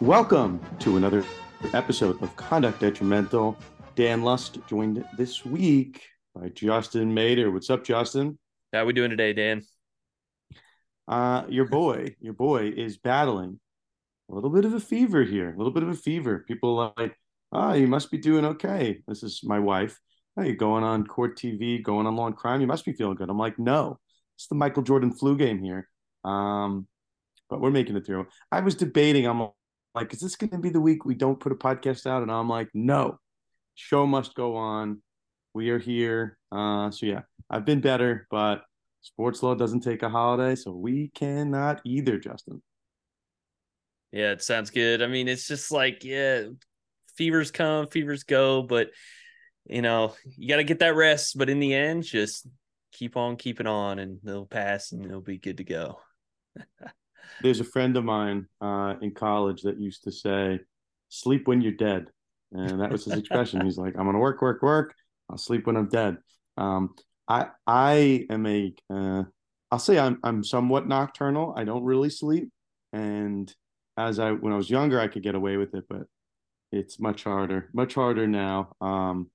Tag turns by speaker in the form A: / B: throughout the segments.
A: Welcome to another episode of Conduct Detrimental. Dan Lust joined this week by Justin Mader. What's up, Justin?
B: How we doing today, Dan?
A: Uh, your boy, your boy is battling a little bit of a fever here, a little bit of a fever. People are like, ah, oh, you must be doing okay. This is my wife. Hey, you're going on court TV, going on law and crime. You must be feeling good. I'm like, no, it's the Michael Jordan flu game here. Um, but we're making it through. I was debating. I'm like, is this going to be the week we don't put a podcast out? And I'm like, no, show must go on. We are here. Uh, so yeah, I've been better, but sports law doesn't take a holiday, so we cannot either, Justin.
B: Yeah, it sounds good. I mean, it's just like, yeah, fevers come, fevers go, but you know, you got to get that rest. But in the end, just keep on keeping on and they'll pass and it'll be good to go.
A: there's a friend of mine uh, in college that used to say, "Sleep when you're dead," and that was his expression. He's like, "I'm gonna work, work, work. I'll sleep when I'm dead." Um, I I am a uh, I'll say I'm I'm somewhat nocturnal. I don't really sleep, and as I when I was younger, I could get away with it, but it's much harder, much harder now. Um,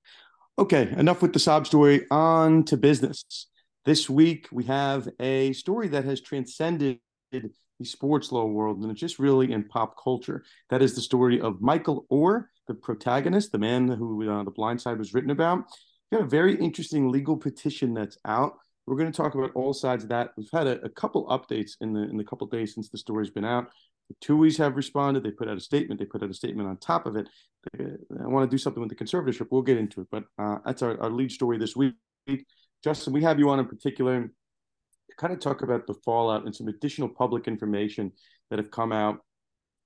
A: okay, enough with the sob story. On to business. This week we have a story that has transcended the sports law world and it's just really in pop culture. That is the story of Michael Oher, the protagonist, the man who uh, The Blind Side was written about. You got a very interesting legal petition that's out. We're going to talk about all sides of that. We've had a, a couple updates in the in the couple days since the story's been out. The Tuohys have responded. They put out a statement. They put out a statement on top of it. I want to do something with the conservatorship. We'll get into it, but uh, that's our, our lead story this week. Justin, we have you on in particular kind of talk about the fallout and some additional public information that have come out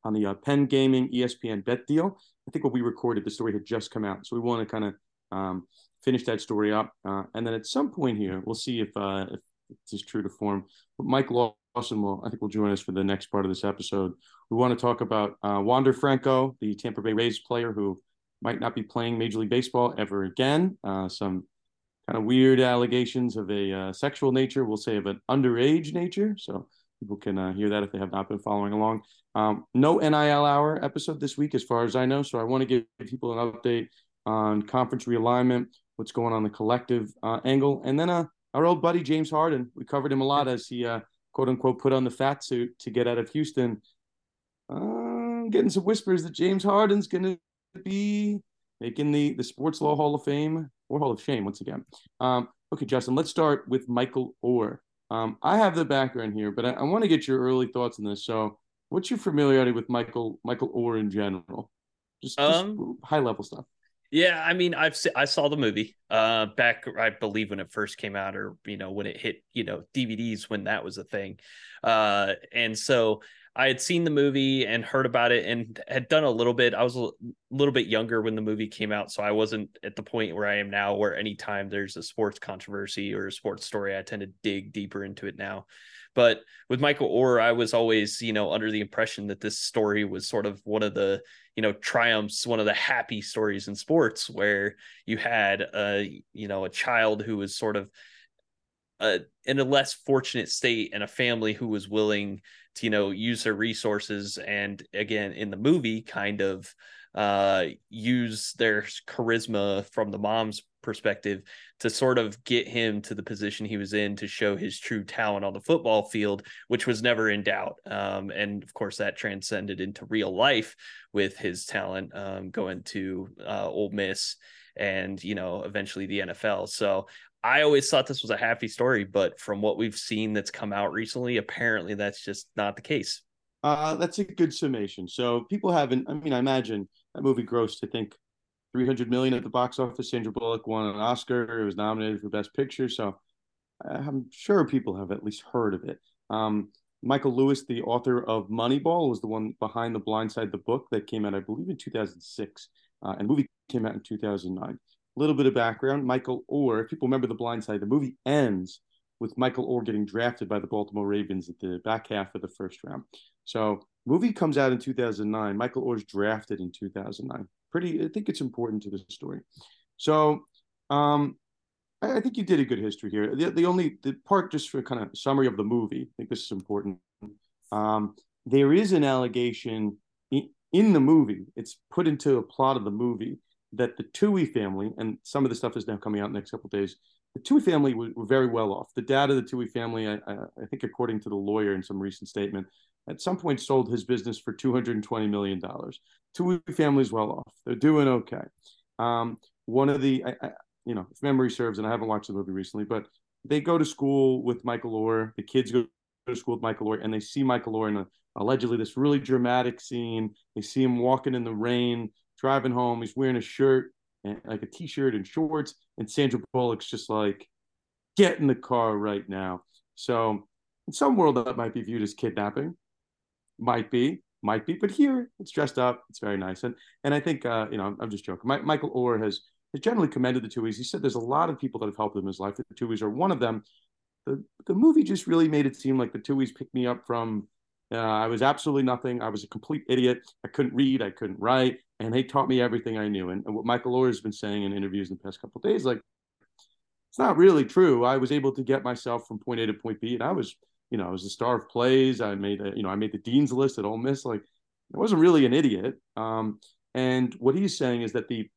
A: on the uh, Penn Gaming ESPN bet deal. I think when we recorded, the story had just come out, so we want to kind of um, finish that story up, uh, and then at some point here, we'll see if uh, if this is true to form. But Mike Lawson will, I think, will join us for the next part of this episode. We want to talk about uh, Wander Franco, the Tampa Bay Rays player who might not be playing Major League Baseball ever again. Uh, some kind of weird allegations of a uh, sexual nature, we'll say of an underage nature. So people can uh, hear that if they have not been following along. Um, no NIL hour episode this week, as far as I know. So I want to give people an update on conference realignment, what's going on the collective uh, angle, and then uh, our old buddy James Harden. We covered him a lot as he uh, quote unquote put on the fat suit to get out of Houston. Uh, getting some whispers that James Harden's going to be making the the Sports Law Hall of Fame or Hall of Shame once again. Um, okay, Justin, let's start with Michael Oher. Um, I have the background here, but I, I want to get your early thoughts on this. So, what's your familiarity with Michael Michael Oher in general? Just, just um, high level stuff.
B: Yeah, I mean, I've I saw the movie uh back I believe when it first came out, or you know when it hit you know DVDs when that was a thing, uh, and so I had seen the movie and heard about it and had done a little bit. I was a little bit younger when the movie came out, so I wasn't at the point where I am now, where anytime there's a sports controversy or a sports story, I tend to dig deeper into it now. But with Michael Oher, I was always, you know, under the impression that this story was sort of one of the, you know, triumphs, one of the happy stories in sports, where you had a, you know, a child who was sort of uh, in a less fortunate state and a family who was willing to you know use their resources and again in the movie kind of uh use their charisma from the mom's perspective to sort of get him to the position he was in to show his true talent on the football field which was never in doubt um, and of course that transcended into real life with his talent um, going to uh, Ole Miss and you know eventually the NFL. So I always thought this was a happy story, but from what we've seen that's come out recently, apparently that's just not the case.
A: Uh, that's a good summation. So people haven't. I mean, I imagine that movie grossed. I think 300 million at the box office. Sandra Bullock won an Oscar. It was nominated for Best Picture. So I'm sure people have at least heard of it. Um, Michael Lewis, the author of Moneyball, was the one behind The Blind Side, the book that came out, I believe, in 2006, uh, and the movie came out in 2009 little bit of background. Michael Oher, if people remember The Blind Side, the movie ends with Michael Oher getting drafted by the Baltimore Ravens at the back half of the first round. So movie comes out in 2009. Michael Oher's drafted in 2009. Pretty, I think it's important to the story. So um, I, think you did a good history here. The, the only the part just for kind of summary of the movie, I think this is important. Um, there is an allegation in the movie, it's put into a plot of the movie that the Tuohy family, and some of the stuff is now coming out in the next couple days, the Tuohy family were, were, very well off. The dad of the Tuohy family, I, I, think, according to the lawyer in some recent statement, at some point sold his business for $220 million. Tuohy family's well off. They're doing okay. Um, one of the, I, you know, if memory serves, and I haven't watched the movie recently, but they go to school with Michael Oher. The kids go to school with Michael Oher, and they see Michael Oher in a, allegedly this really dramatic scene. They see him walking in the rain, driving home. He's wearing a shirt and like a t-shirt and shorts, and Sandra Bullock's just like, "Get in the car right now." So, in some world, that might be viewed as kidnapping. Might be, might be, but here it's dressed up. It's very nice, and and I think uh, you know I'm, I'm just joking. My, Michael Oher has has generally commended the Tuohys. He said there's a lot of people that have helped him in his life. The Tuohys are one of them. The, the movie just really made it seem like the Tuohys picked me up from uh, I was absolutely nothing. I was a complete idiot. I couldn't read. I couldn't write. And they taught me everything I knew. And, and what Michael Oher has been saying in interviews in the past couple days, like, it's not really true. I was able to get myself from point A to point B. And I was, you know, I was the star of plays. I made, a, you know, I made the dean's list at Ole Miss. Like, I wasn't really an idiot. Um, and what he's saying is that the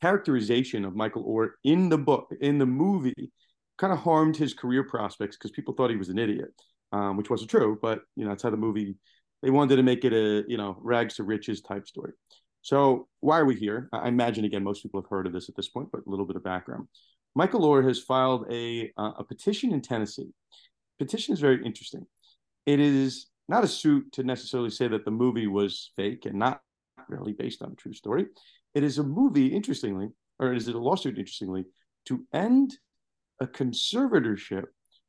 A: characterization of Michael Oher in the book, in the movie, kind of harmed his career prospects because people thought he was an idiot, um, which wasn't true. But you know, that's how the movie. They wanted to make it a you know rags to riches type story. So why are we here? I imagine again most people have heard of this at this point, but a little bit of background. Michael Oher has filed a uh, a petition in Tennessee. Petition is very interesting. It is not a suit to necessarily say that the movie was fake and not really based on a true story. It is a movie, interestingly, or is it a lawsuit, interestingly, to end a conservatorship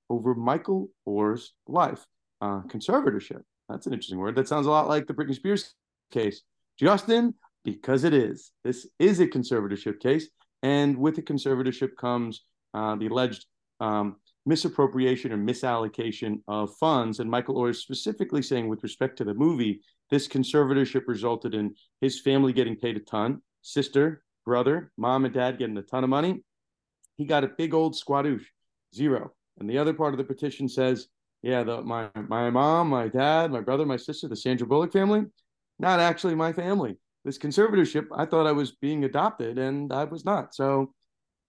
A: over Michael Oher's life. Uh, conservatorship. That's an interesting word. That sounds a lot like the Britney Spears case. Justin, because it is. This is a conservatorship case. And with the conservatorship comes uh, the alleged um, misappropriation or misallocation of funds. And Michael Oher is specifically saying, with respect to the movie, this conservatorship resulted in his family getting paid a ton, sister, brother, mom, and dad getting a ton of money. He got a big old squadouche, zero. And the other part of the petition says, yeah, the, my my mom, my dad, my brother, my sister, the Sandra Bullock family, not actually my family. This conservatorship, I thought I was being adopted, and I was not. So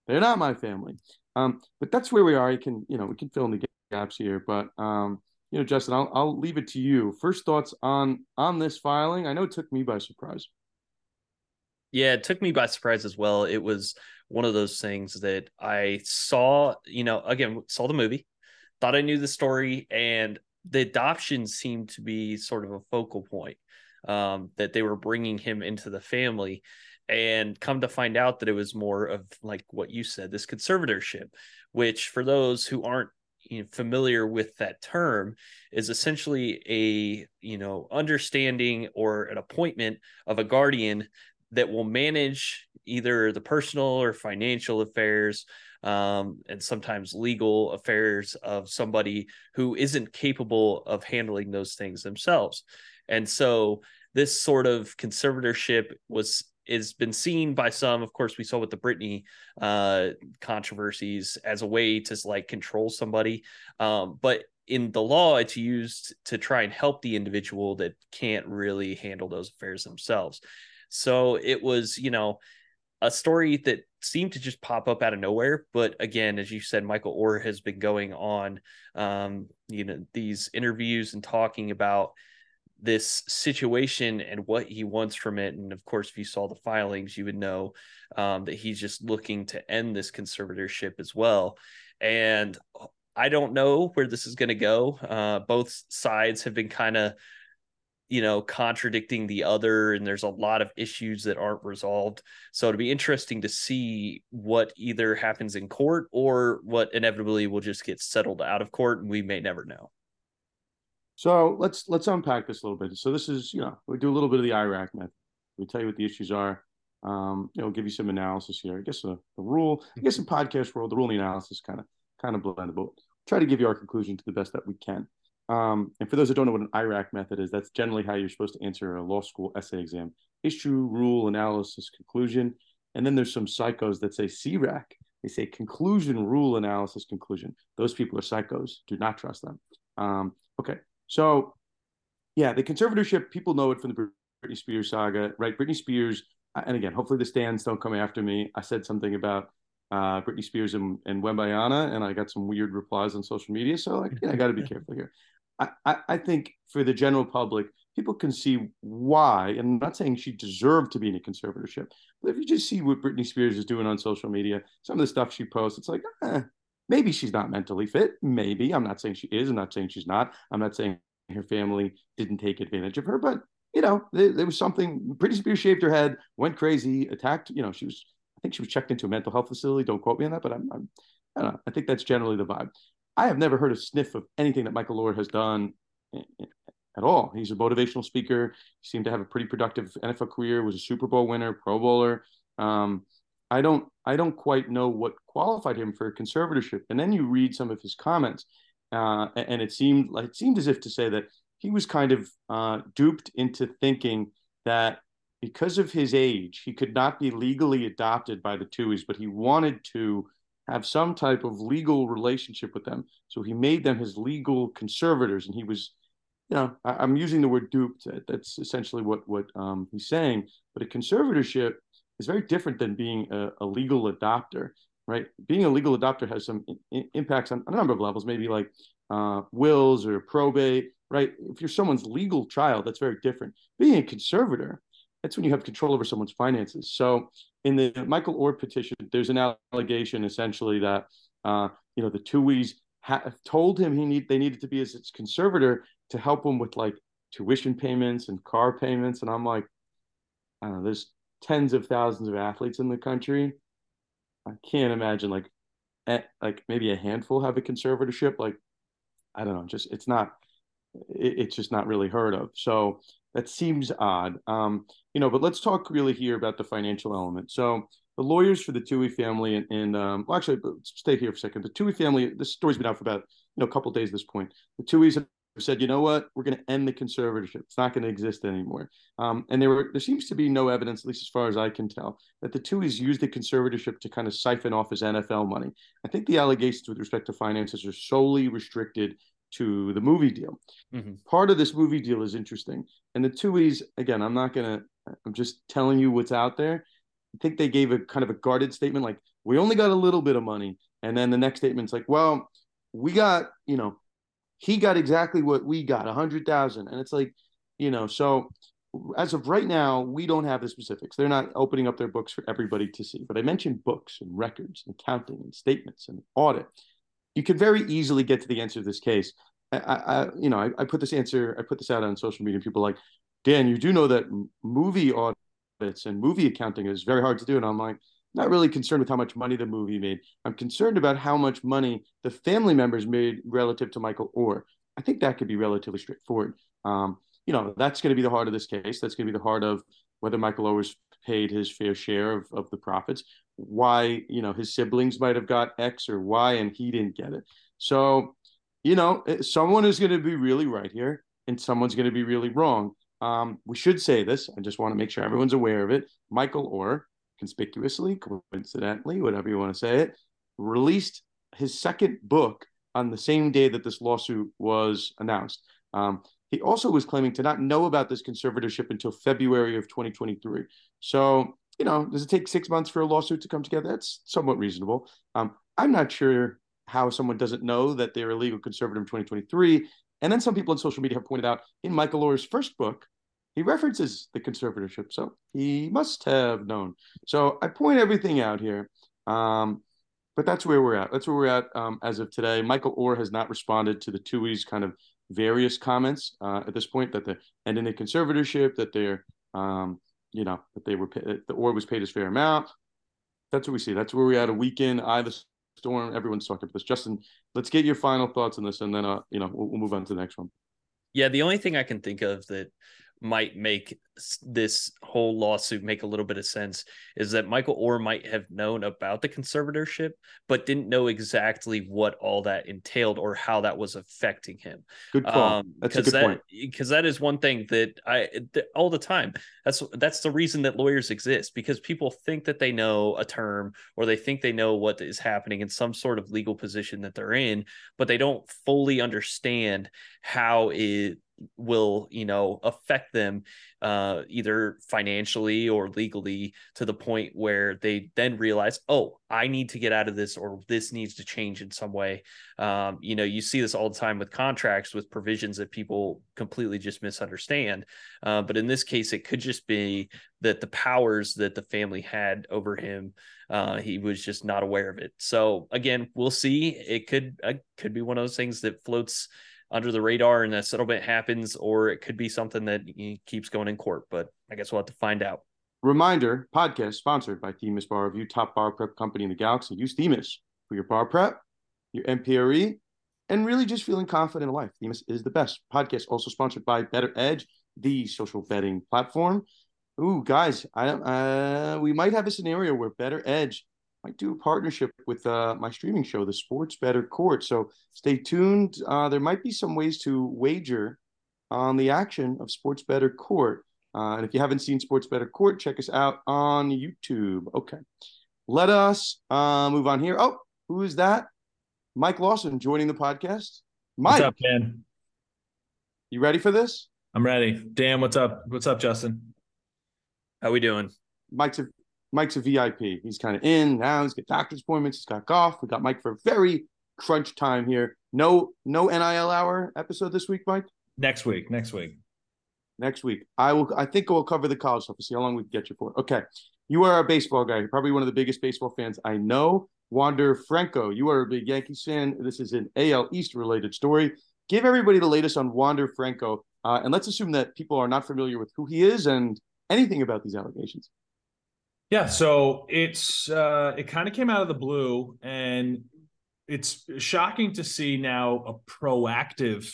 A: they're not my family. Um, but that's where we are. You can, you know, we can fill in the gaps here. But um, you know, Justin, I'll I'll leave it to you. First thoughts on on this filing. I know it took me by surprise.
B: Yeah, it took me by surprise as well. It was one of those things that I saw, you know, again, saw the movie, thought I knew the story, and the adoption seemed to be sort of a focal point um, that they were bringing him into the family. And come to find out that it was more of like what you said, this conservatorship, which for those who aren't you know, familiar with that term is essentially a you know understanding or an appointment of a guardian that will manage either the personal or financial affairs um, and sometimes legal affairs of somebody who isn't capable of handling those things themselves. And so this sort of conservatorship was has been seen by some. Of course we saw with the Britney uh, controversies as a way to like control somebody. Um, but in the law it's used to try and help the individual that can't really handle those affairs themselves. So it was, you know, a story that seemed to just pop up out of nowhere. But again, as you said, Michael Oher has been going on, um, you know, these interviews and talking about this situation and what he wants from it. And of course, if you saw the filings, you would know um, that he's just looking to end this conservatorship as well. And I don't know where this is going to go. Uh, both sides have been kind of you know, contradicting the other, and there's a lot of issues that aren't resolved. So it'll be interesting to see what either happens in court or what inevitably will just get settled out of court, and we may never know.
A: So let's let's unpack this a little bit. So this is, you know, we do a little bit of the IRAC method. We tell you what the issues are. Um, you know, give you some analysis here. I guess the, the rule, I guess in podcast world, the ruling analysis kind of kind of blendable. Try to give you our conclusion to the best that we can. Um, and for those that don't know what an IRAC method is, that's generally how you're supposed to answer a law school essay exam. Issue, rule, analysis, conclusion. And then there's some psychos that say CRAC. They say conclusion, rule, analysis, conclusion. Those people are psychos. Do not trust them. Um, okay. So, yeah, the conservatorship, people know it from the Britney Spears saga, right? Britney Spears, and again, hopefully the stands don't come after me. I said something about uh, Britney Spears and, and Wembanyama, and I got some weird replies on social media. So like, yeah, I got to be careful here. I, I, I think for the general public, people can see why. And I'm not saying she deserved to be in a conservatorship, but if you just see what Britney Spears is doing on social media, some of the stuff she posts, it's like, eh, maybe she's not mentally fit. Maybe I'm not saying she is. I'm not saying she's not. I'm not saying her family didn't take advantage of her, but you know, there, there was something. Britney Spears shaved her head, went crazy, attacked. You know, she was. I think she was checked into a mental health facility. Don't quote me on that, but I'm. I'm I don't know. I think that's generally the vibe. I have never heard a sniff of anything that Michael Lord has done at all. He's a motivational speaker. He seemed to have a pretty productive NFL career. Was a Super Bowl winner, Pro Bowler. Um, I don't I don't quite know what qualified him for conservatorship. And then you read some of his comments, uh, and it seemed like it seemed as if to say that he was kind of uh, duped into thinking that because of his age, he could not be legally adopted by the Tuohys, but he wanted to have some type of legal relationship with them. So he made them his legal conservators, and he was you know, I, am using the word duped. That's essentially what what um, he's saying. But a conservatorship is very different than being a, a legal adopter, right? Being a legal adopter has some impacts on a number of levels, maybe like uh, wills or probate, right? If you're someone's legal child, that's very different. Being a conservator, that's when you have control over someone's finances. So in the Michael Oher petition, there's an allegation essentially that uh, you know the Tuohys ha- told him he need they needed to be as his conservator to help him with like tuition payments and car payments. And I'm like, I don't know, there's tens of thousands of athletes in the country. I can't imagine like, like maybe a handful have a conservatorship. Like, I don't know, just it's not, it, it's just not really heard of. So that seems odd. Um, you know, but let's talk really here about the financial element. So the lawyers for the Tuohy family and, and um, well, actually, stay here for a second. The Tuohy family, this story's been out for about you know a couple days at this point. The have said, you know what, we're going to end the conservatorship. It's not going to exist anymore. Um, and there were there seems to be no evidence, at least as far as I can tell, that the Tuohys used the conservatorship to kind of siphon off his NFL money. I think the allegations with respect to finances are solely restricted to the movie deal. Mm-hmm. Part of this movie deal is interesting. And the Tuohys, again, I'm not going to, I'm just telling you what's out there. I think they gave a kind of a guarded statement like, we only got a little bit of money. And then the next statement's like, well, we got, you know, he got exactly what we got, a hundred thousand. And it's like, you know, so as of right now, we don't have the specifics. They're not opening up their books for everybody to see. But I mentioned books and records and accounting and statements and audit. You could very easily get to the answer of this case. I, I you know, I, I, put this answer, I put this out on social media. People like, Dan, you do know that movie audits and movie accounting is very hard to do. And I'm like, not really concerned with how much money the movie made. I'm concerned about how much money the family members made relative to Michael Oher. I think that could be relatively straightforward. Um, you know, that's going to be the heart of this case. That's going to be the heart of whether Michael Oher's paid his fair share of, of the profits, why, you know, his siblings might have got X or Y and he didn't get it. So, you know, eh, someone is going to be really right here and someone's going to be really wrong. Um, we should say this. I just want to make sure everyone's aware of it. Michael Oher conspicuously, coincidentally, whatever you want to say it, released his second book on the same day that this lawsuit was announced. Um, he also was claiming to not know about this conservatorship until February of 2023. So, you know, does it take six months for a lawsuit to come together? That's somewhat reasonable. Um, I'm not sure how someone doesn't know that they're a legal conservator in 2023. And then some people on social media have pointed out in Michael Oher's first book, he references the conservatorship, so he must have known. So I point everything out here. Um, but that's where we're at. That's where we're at um, as of today. Michael Oher has not responded to the Tuohy's kind of various comments uh, at this point that the ending the conservatorship, that they're, um, you know, that they were the Oher was paid his fair amount. That's what we see. That's where we're at. A weekend, I the storm. Everyone's talking about this. Justin, let's get your final thoughts on this, and then uh, you know, we'll, we'll move on to the next one.
B: Yeah, the only thing I can think of that might make this whole lawsuit make a little bit of sense is that Michael Oher might have known about the conservatorship, but didn't know exactly what all that entailed or how that was affecting him.
A: Good call. Um, that's a good
B: that,
A: point.
B: Because that is one thing that I that all the time. That's that's the reason that lawyers exist because people think that they know a term or they think they know what is happening in some sort of legal position that they're in, but they don't fully understand how it will you know affect them uh, either financially or legally to the point where they then realize oh i need to get out of this or this needs to change in some way. Um, you know you see this all the time with contracts with provisions that people completely just misunderstand uh, but in this case it could just be that the powers that the family had over him uh, he was just not aware of it. So again we'll see. It could uh, could be one of those things that floats under the radar and a settlement happens, or it could be something that keeps going in court. But I guess we'll have to find out.
A: Reminder podcast sponsored by Themis Bar Review, top bar prep company in the galaxy. Use Themis for your bar prep, your MPRE, and really just feeling confident in life. Themis is the best. Podcast also sponsored by Better Edge, the social betting platform. Ooh, guys, I uh, we might have a scenario where Better Edge might do a partnership with uh, my streaming show, the Sports Better Court. So stay tuned. Uh, there might be some ways to wager on the action of Sports Better Court. Uh, and if you haven't seen Sports Better Court, check us out on YouTube. Okay. Let us uh, move on here. Oh, who is that? Mike Lawson joining the podcast. Mike.
C: What's up, Dan?
A: You ready for this?
C: I'm ready. Dan, what's up? What's up, Justin?
B: How we doing?
A: Mike's a Mike's a VIP. He's kind of in now. He's got doctor's appointments. He's got golf. We got Mike for a very crunch time here. No, no NIL hour episode this week, Mike.
C: Next week. Next week.
A: Next week. I will. I think we'll cover the college stuff. We'll see how long we can get you for. Okay. You are a baseball guy. You're probably one of the biggest baseball fans I know. Wander Franco, you are a big Yankees fan. This is an AL East related story. Give everybody the latest on Wander Franco, uh, and let's assume that people are not familiar with who he is and anything about these allegations.
C: Yeah, so it's uh, it kind of came out of the blue, and it's shocking to see now a proactive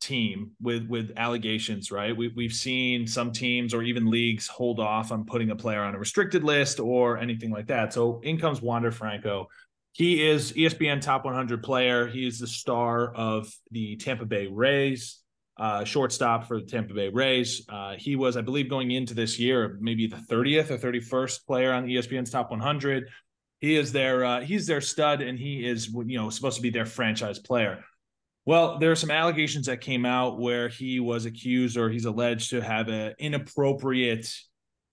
C: team with with allegations. Right, we, we've seen some teams or even leagues hold off on putting a player on a restricted list or anything like that. So in comes Wander Franco. He is ESPN top 100 player. He is the star of the Tampa Bay Rays uh, shortstop for the Tampa Bay Rays. Uh, he was, I believe, going into this year, maybe the 30th or 31st player on ESPN's top 100. He is their uh, he's their stud, and he is you know supposed to be their franchise player. Well, there are some allegations that came out where he was accused or he's alleged to have an inappropriate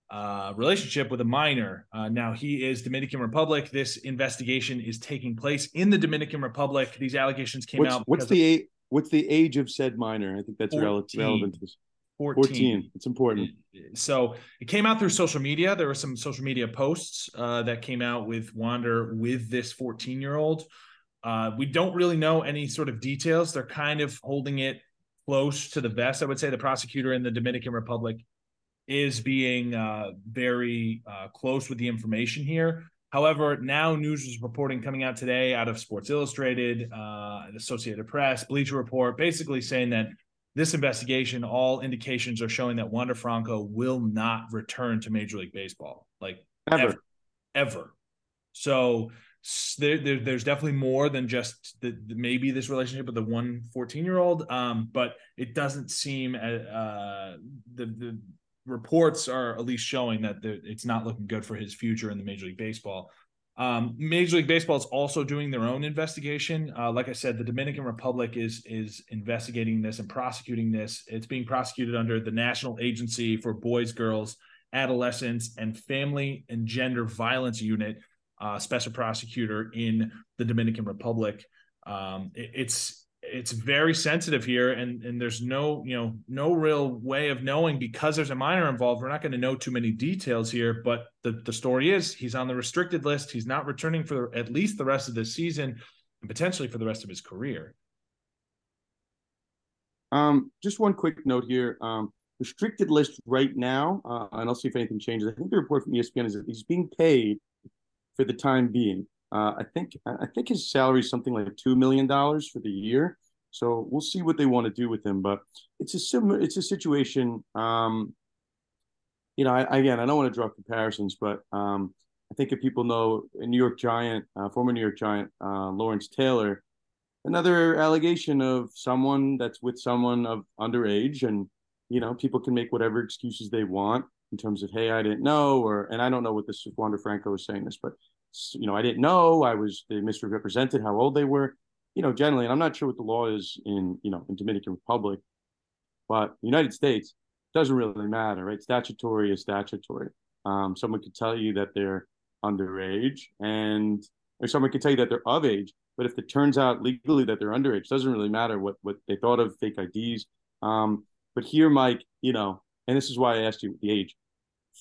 C: uh, relationship with a minor. Uh, now he is Dominican Republic. This investigation is taking place in the Dominican Republic. These allegations came
A: what's,
C: out.
A: What's the what's the age of said minor? I think that's 14. relevant to this. 14. 14. It's important.
C: So it came out through social media. There were some social media posts uh, that came out with Wander with this 14 year old. Uh, we don't really know any sort of details. They're kind of holding it close to the vest. I would say the prosecutor in the Dominican Republic is being uh, very uh, close with the information here. However, now news is reporting coming out today out of Sports Illustrated, uh, Associated Press, Bleacher Report, basically saying that this investigation, all indications are showing that Wander Franco will not return to Major League Baseball, like
A: ever, ever.
C: ever. So there, there, there's definitely more than just the, the, maybe this relationship with the one 14 year old, um, but it doesn't seem uh, the the reports are at least showing that it's not looking good for his future in the Major League Baseball. Um, Major League Baseball is also doing their own investigation. Uh, like I said, the Dominican Republic is is investigating this and prosecuting this. It's being prosecuted under the National Agency for Boys, Girls, Adolescents, and Family and Gender Violence Unit, uh, special prosecutor in the Dominican Republic. Um, it, it's it's very sensitive here and and there's no you know no real way of knowing because there's a minor involved. We're not going to know too many details here but the the story is he's on the restricted list. He's not returning for at least the rest of the season and potentially for the rest of his career.
A: Um just one quick note here. Um restricted list right now uh, and i'll see if anything changes. I think the report from espn is that he's being paid for the time being uh, I think I think his salary is something like two million dollars for the year. So we'll see what they want to do with him. But it's a similar it's a situation. Um, you know, I, again, I don't want to draw comparisons, but um, I think if people know a New York Giant, uh, former New York Giant, uh, Lawrence Taylor, another allegation of someone that's with someone of underage, and you know, people can make whatever excuses they want in terms of, hey, I didn't know, or and I don't know what this Wander Franco is saying this, but you know, I didn't know. I was they misrepresented how old they were. You know, generally, and I'm not sure what the law is in you know in Dominican Republic. But United States doesn't really matter, right? Statutory is statutory. Um, someone could tell you that they're underage, and or someone could tell you that they're of age. But if it turns out legally that they're underage, doesn't really matter what what they thought of fake IDs. Um, but here, Mike, you know, and this is why I asked you the age.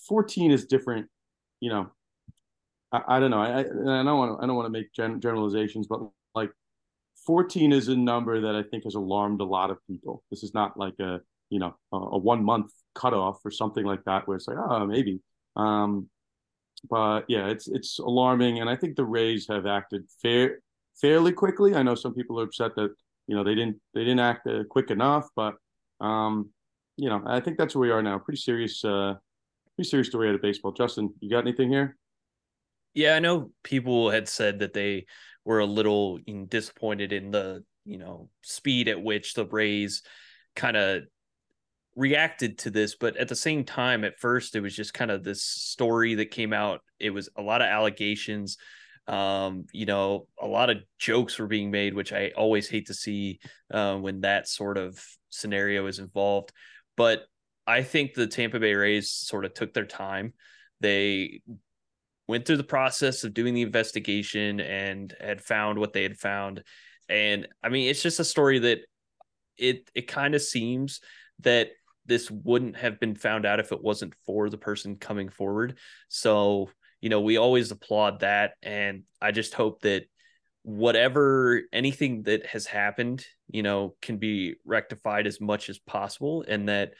A: Fourteen is different. You know, I, I don't know. I, I don't want to I don't want to make gen- generalizations, but like 14 is a number that I think has alarmed a lot of people. This is not like a you know a, a one month cutoff or something like that where it's like oh maybe. Um, but yeah, it's it's alarming, and I think the Rays have acted fair fairly quickly. I know some people are upset that you know they didn't they didn't act uh, quick enough, but um, you know I think that's where we are now. Pretty serious, uh, pretty serious story out of baseball. Justin, you got anything here?
B: Yeah, I know people had said that they were a little disappointed in the you know speed at which the Rays kind of reacted to this but at the same time at first it was just kind of this story that came out. It was a lot of allegations um, you know a lot of jokes were being made which i always hate to see uh, when that sort of scenario is involved. But i think the tampa bay rays sort of took their time. They went through the process of doing the investigation and had found what they had found. And I mean, it's just a story that it it kind of seems that this wouldn't have been found out if it wasn't for the person coming forward. So, you know, we always applaud that. And I just hope that whatever anything that has happened, you know, can be rectified as much as possible and that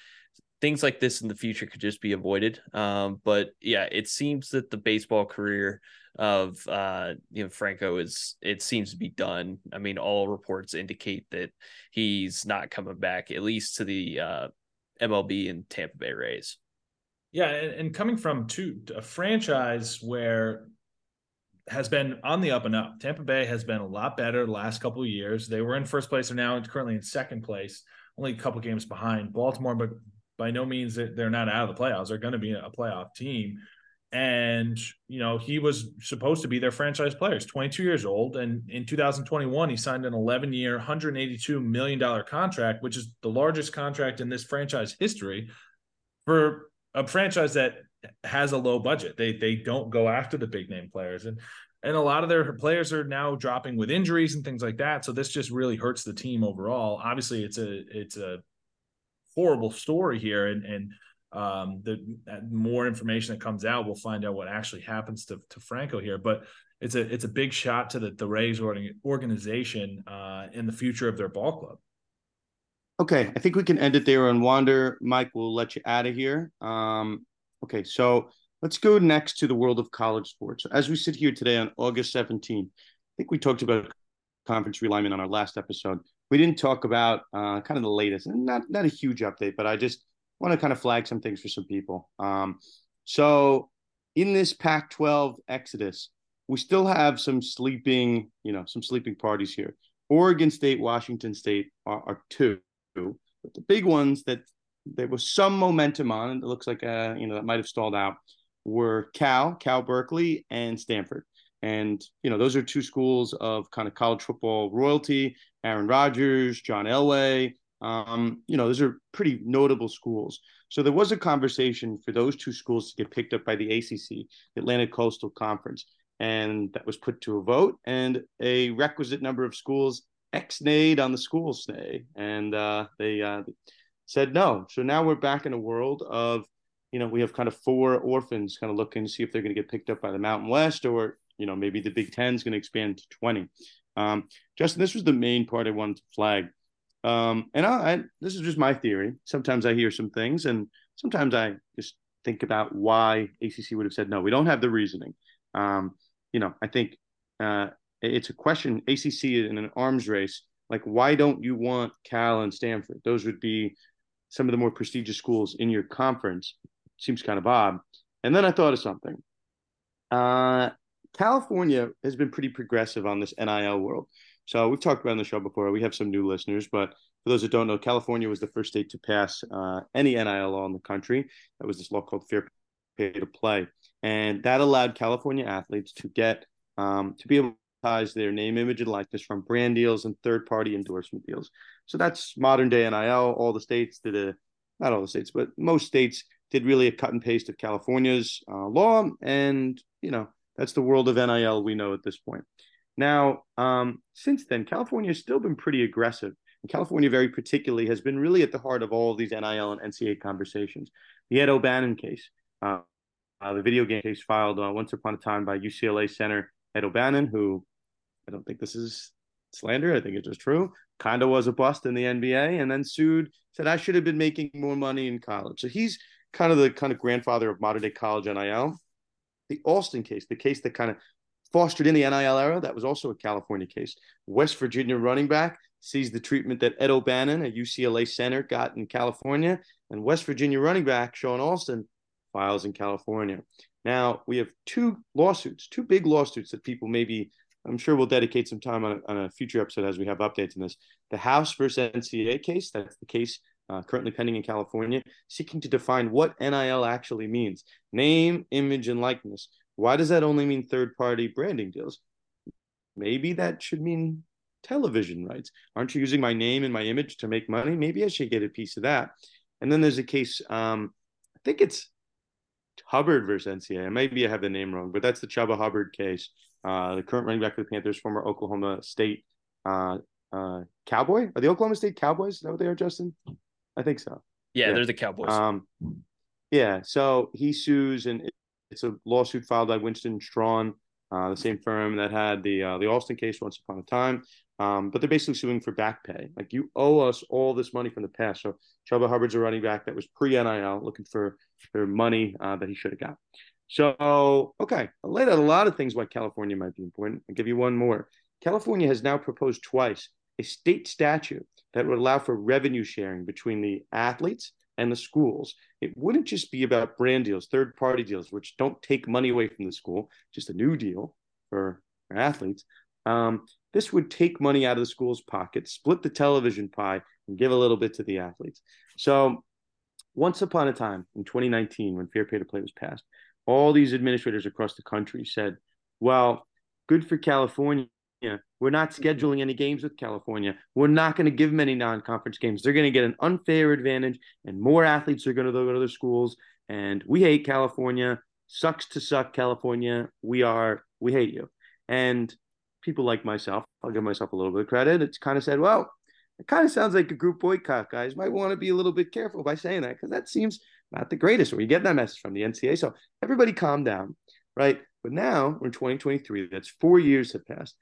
B: things like this in the future could just be avoided. Um, but yeah, it seems that the baseball career of uh, you know Franco is it seems to be done. I mean, all reports indicate that he's not coming back, at least to the uh, MLB and Tampa Bay Rays.
C: Yeah, and, and coming from two a franchise where has been on the up and up. Tampa Bay has been a lot better last couple of years. They were in first place, are now currently in second place, only a couple games behind Baltimore, but by no means that they're not out of the playoffs. They're going to be a playoff team. And, you know, he was supposed to be their franchise player. He's 22 years old. And in 2021, he signed an 11 year, $182 million contract, which is the largest contract in this franchise history for a franchise that has a low budget. They they don't go after the big name players. And and a lot of their players are now dropping with injuries and things like that. So this just really hurts the team overall. Obviously, it's a it's a horrible story here, and and um, the more information that comes out, we'll find out what actually happens to to Franco here. But it's a it's a big shot to the the Rays organization uh, in the future of their ball club.
A: Okay, I think we can end it there on Wander. Mike, we'll let you out of here. Um, okay, so let's go next to the world of college sports. As we sit here today on August 17th, I think we talked about conference realignment on our last episode we didn't talk about uh, kind of the latest, and not not a huge update, but I just want to kind of flag some things for some people. Um, so in this Pac-12 exodus, we still have some sleeping, you know, some sleeping parties here. Oregon State, Washington State are, are two, but the big ones that there was some momentum on, it looks like uh, you know that might have stalled out, were Cal, Cal Berkeley, and Stanford. And, you know, those are two schools of kind of college football royalty. Aaron Rodgers, John Elway, um, you know, those are pretty notable schools. So there was a conversation for those two schools to get picked up by the ACC, Atlantic Coastal Conference, and that was put to a vote. And a requisite number of schools ex-nayed on the school snay, and uh, they uh, said no. So now we're back in a world of, you know, we have kind of four orphans kind of looking to see if they're going to get picked up by the Mountain West or you know, maybe the Big Ten is going to expand to 20. Um, Justin, this was the main part I wanted to flag. Um, and I, I, this is just my theory. Sometimes I hear some things, and sometimes I just think about why ACC would have said no. We don't have the reasoning. Um, you know, I think uh, it's a question. ACC in an arms race. Like, why don't you want Cal and Stanford? Those would be some of the more prestigious schools in your conference. Seems kind of odd. And then I thought of something. Uh, California has been pretty progressive on this NIL world. So we've talked about on the show before. We have some new listeners, but for those that don't know, California was the first state to pass uh, any NIL law in the country. That was this law called Fair Pay to Play, and that allowed California athletes to get um, to be able monetize their name, image, and likeness from brand deals and third party endorsement deals. So that's modern day NIL. All the states did a, not all the states, but most states did really a cut and paste of California's uh, law. And, you know, that's the world of NIL we know at this point. Now, um, since then, California has still been pretty aggressive. And California, very particularly, has been really at the heart of all of these NIL and NCAA conversations. The Ed O'Bannon case, uh, uh, the video game case filed uh, once upon a time by UCLA center Ed O'Bannon, who I don't think this is slander. I think it's just true. Kind of was a bust in the NBA, and then sued. Said I should have been making more money in college. So he's kind of the kind of grandfather of modern day college NIL. The Alston case, the case that kind of fostered in the NIL era, that was also a California case. West Virginia running back sees the treatment that Ed O'Bannon, a UCLA center, got in California, and West Virginia running back Shawne Alston files in California. Now we have two lawsuits, two big lawsuits that people maybe I'm sure we'll dedicate some time on a, on a future episode as we have updates on this. The House versus NCAA case, that's the case uh, currently pending in California, seeking to define what NIL actually means name, image, and likeness. Why does that only mean third party branding deals? Maybe that should mean television rights. Aren't you using my name and my image to make money? Maybe I should get a piece of that. And then there's a case, um, I think it's Hubbard versus NCAA. Maybe I have the name wrong, but that's the Chuba Hubbard case. Uh, the current running back for the Panthers, former Oklahoma State uh, uh, Cowboy. Are the Oklahoma State Cowboys? Is that what they are, Justin? I think so.
B: Yeah, yeah. they're the Cowboys.
A: Um, yeah. So he sues, and it's a lawsuit filed by Winston Strawn, uh, the same firm that had the uh, the Alston case once upon a time. Um, but they're basically suing for back pay. Like you owe us all this money from the past. So Chuba Hubbard's a running back that was pre NIL, looking for for money uh, that he should have got. So okay, I laid out a lot of things why California might be important. I'll give you one more. California has now proposed twice a state statute that would allow for revenue sharing between the athletes and the schools. It wouldn't just be about brand deals, third party deals, which don't take money away from the school, just a new deal for, for athletes. Um, this would take money out of the school's pocket, split the television pie, and give a little bit to the athletes. So, once upon a time in 2019, when Fair Pay to Play was passed, all these administrators across the country said, well, good for California. We're not mm-hmm. scheduling any games with California. We're not going to give them any non conference games. They're going to get an unfair advantage, and more athletes are going to go to their schools. And we hate California. Sucks to suck, California. We are, we hate you. And people like myself, I'll give myself a little bit of credit. It's kind of said, well, it kind of sounds like a group boycott, guys. Might want to be a little bit careful by saying that because that seems not the greatest. Where you get that message from the NCAA. So everybody calm down, right? But now we're in 2023. That's four years have passed,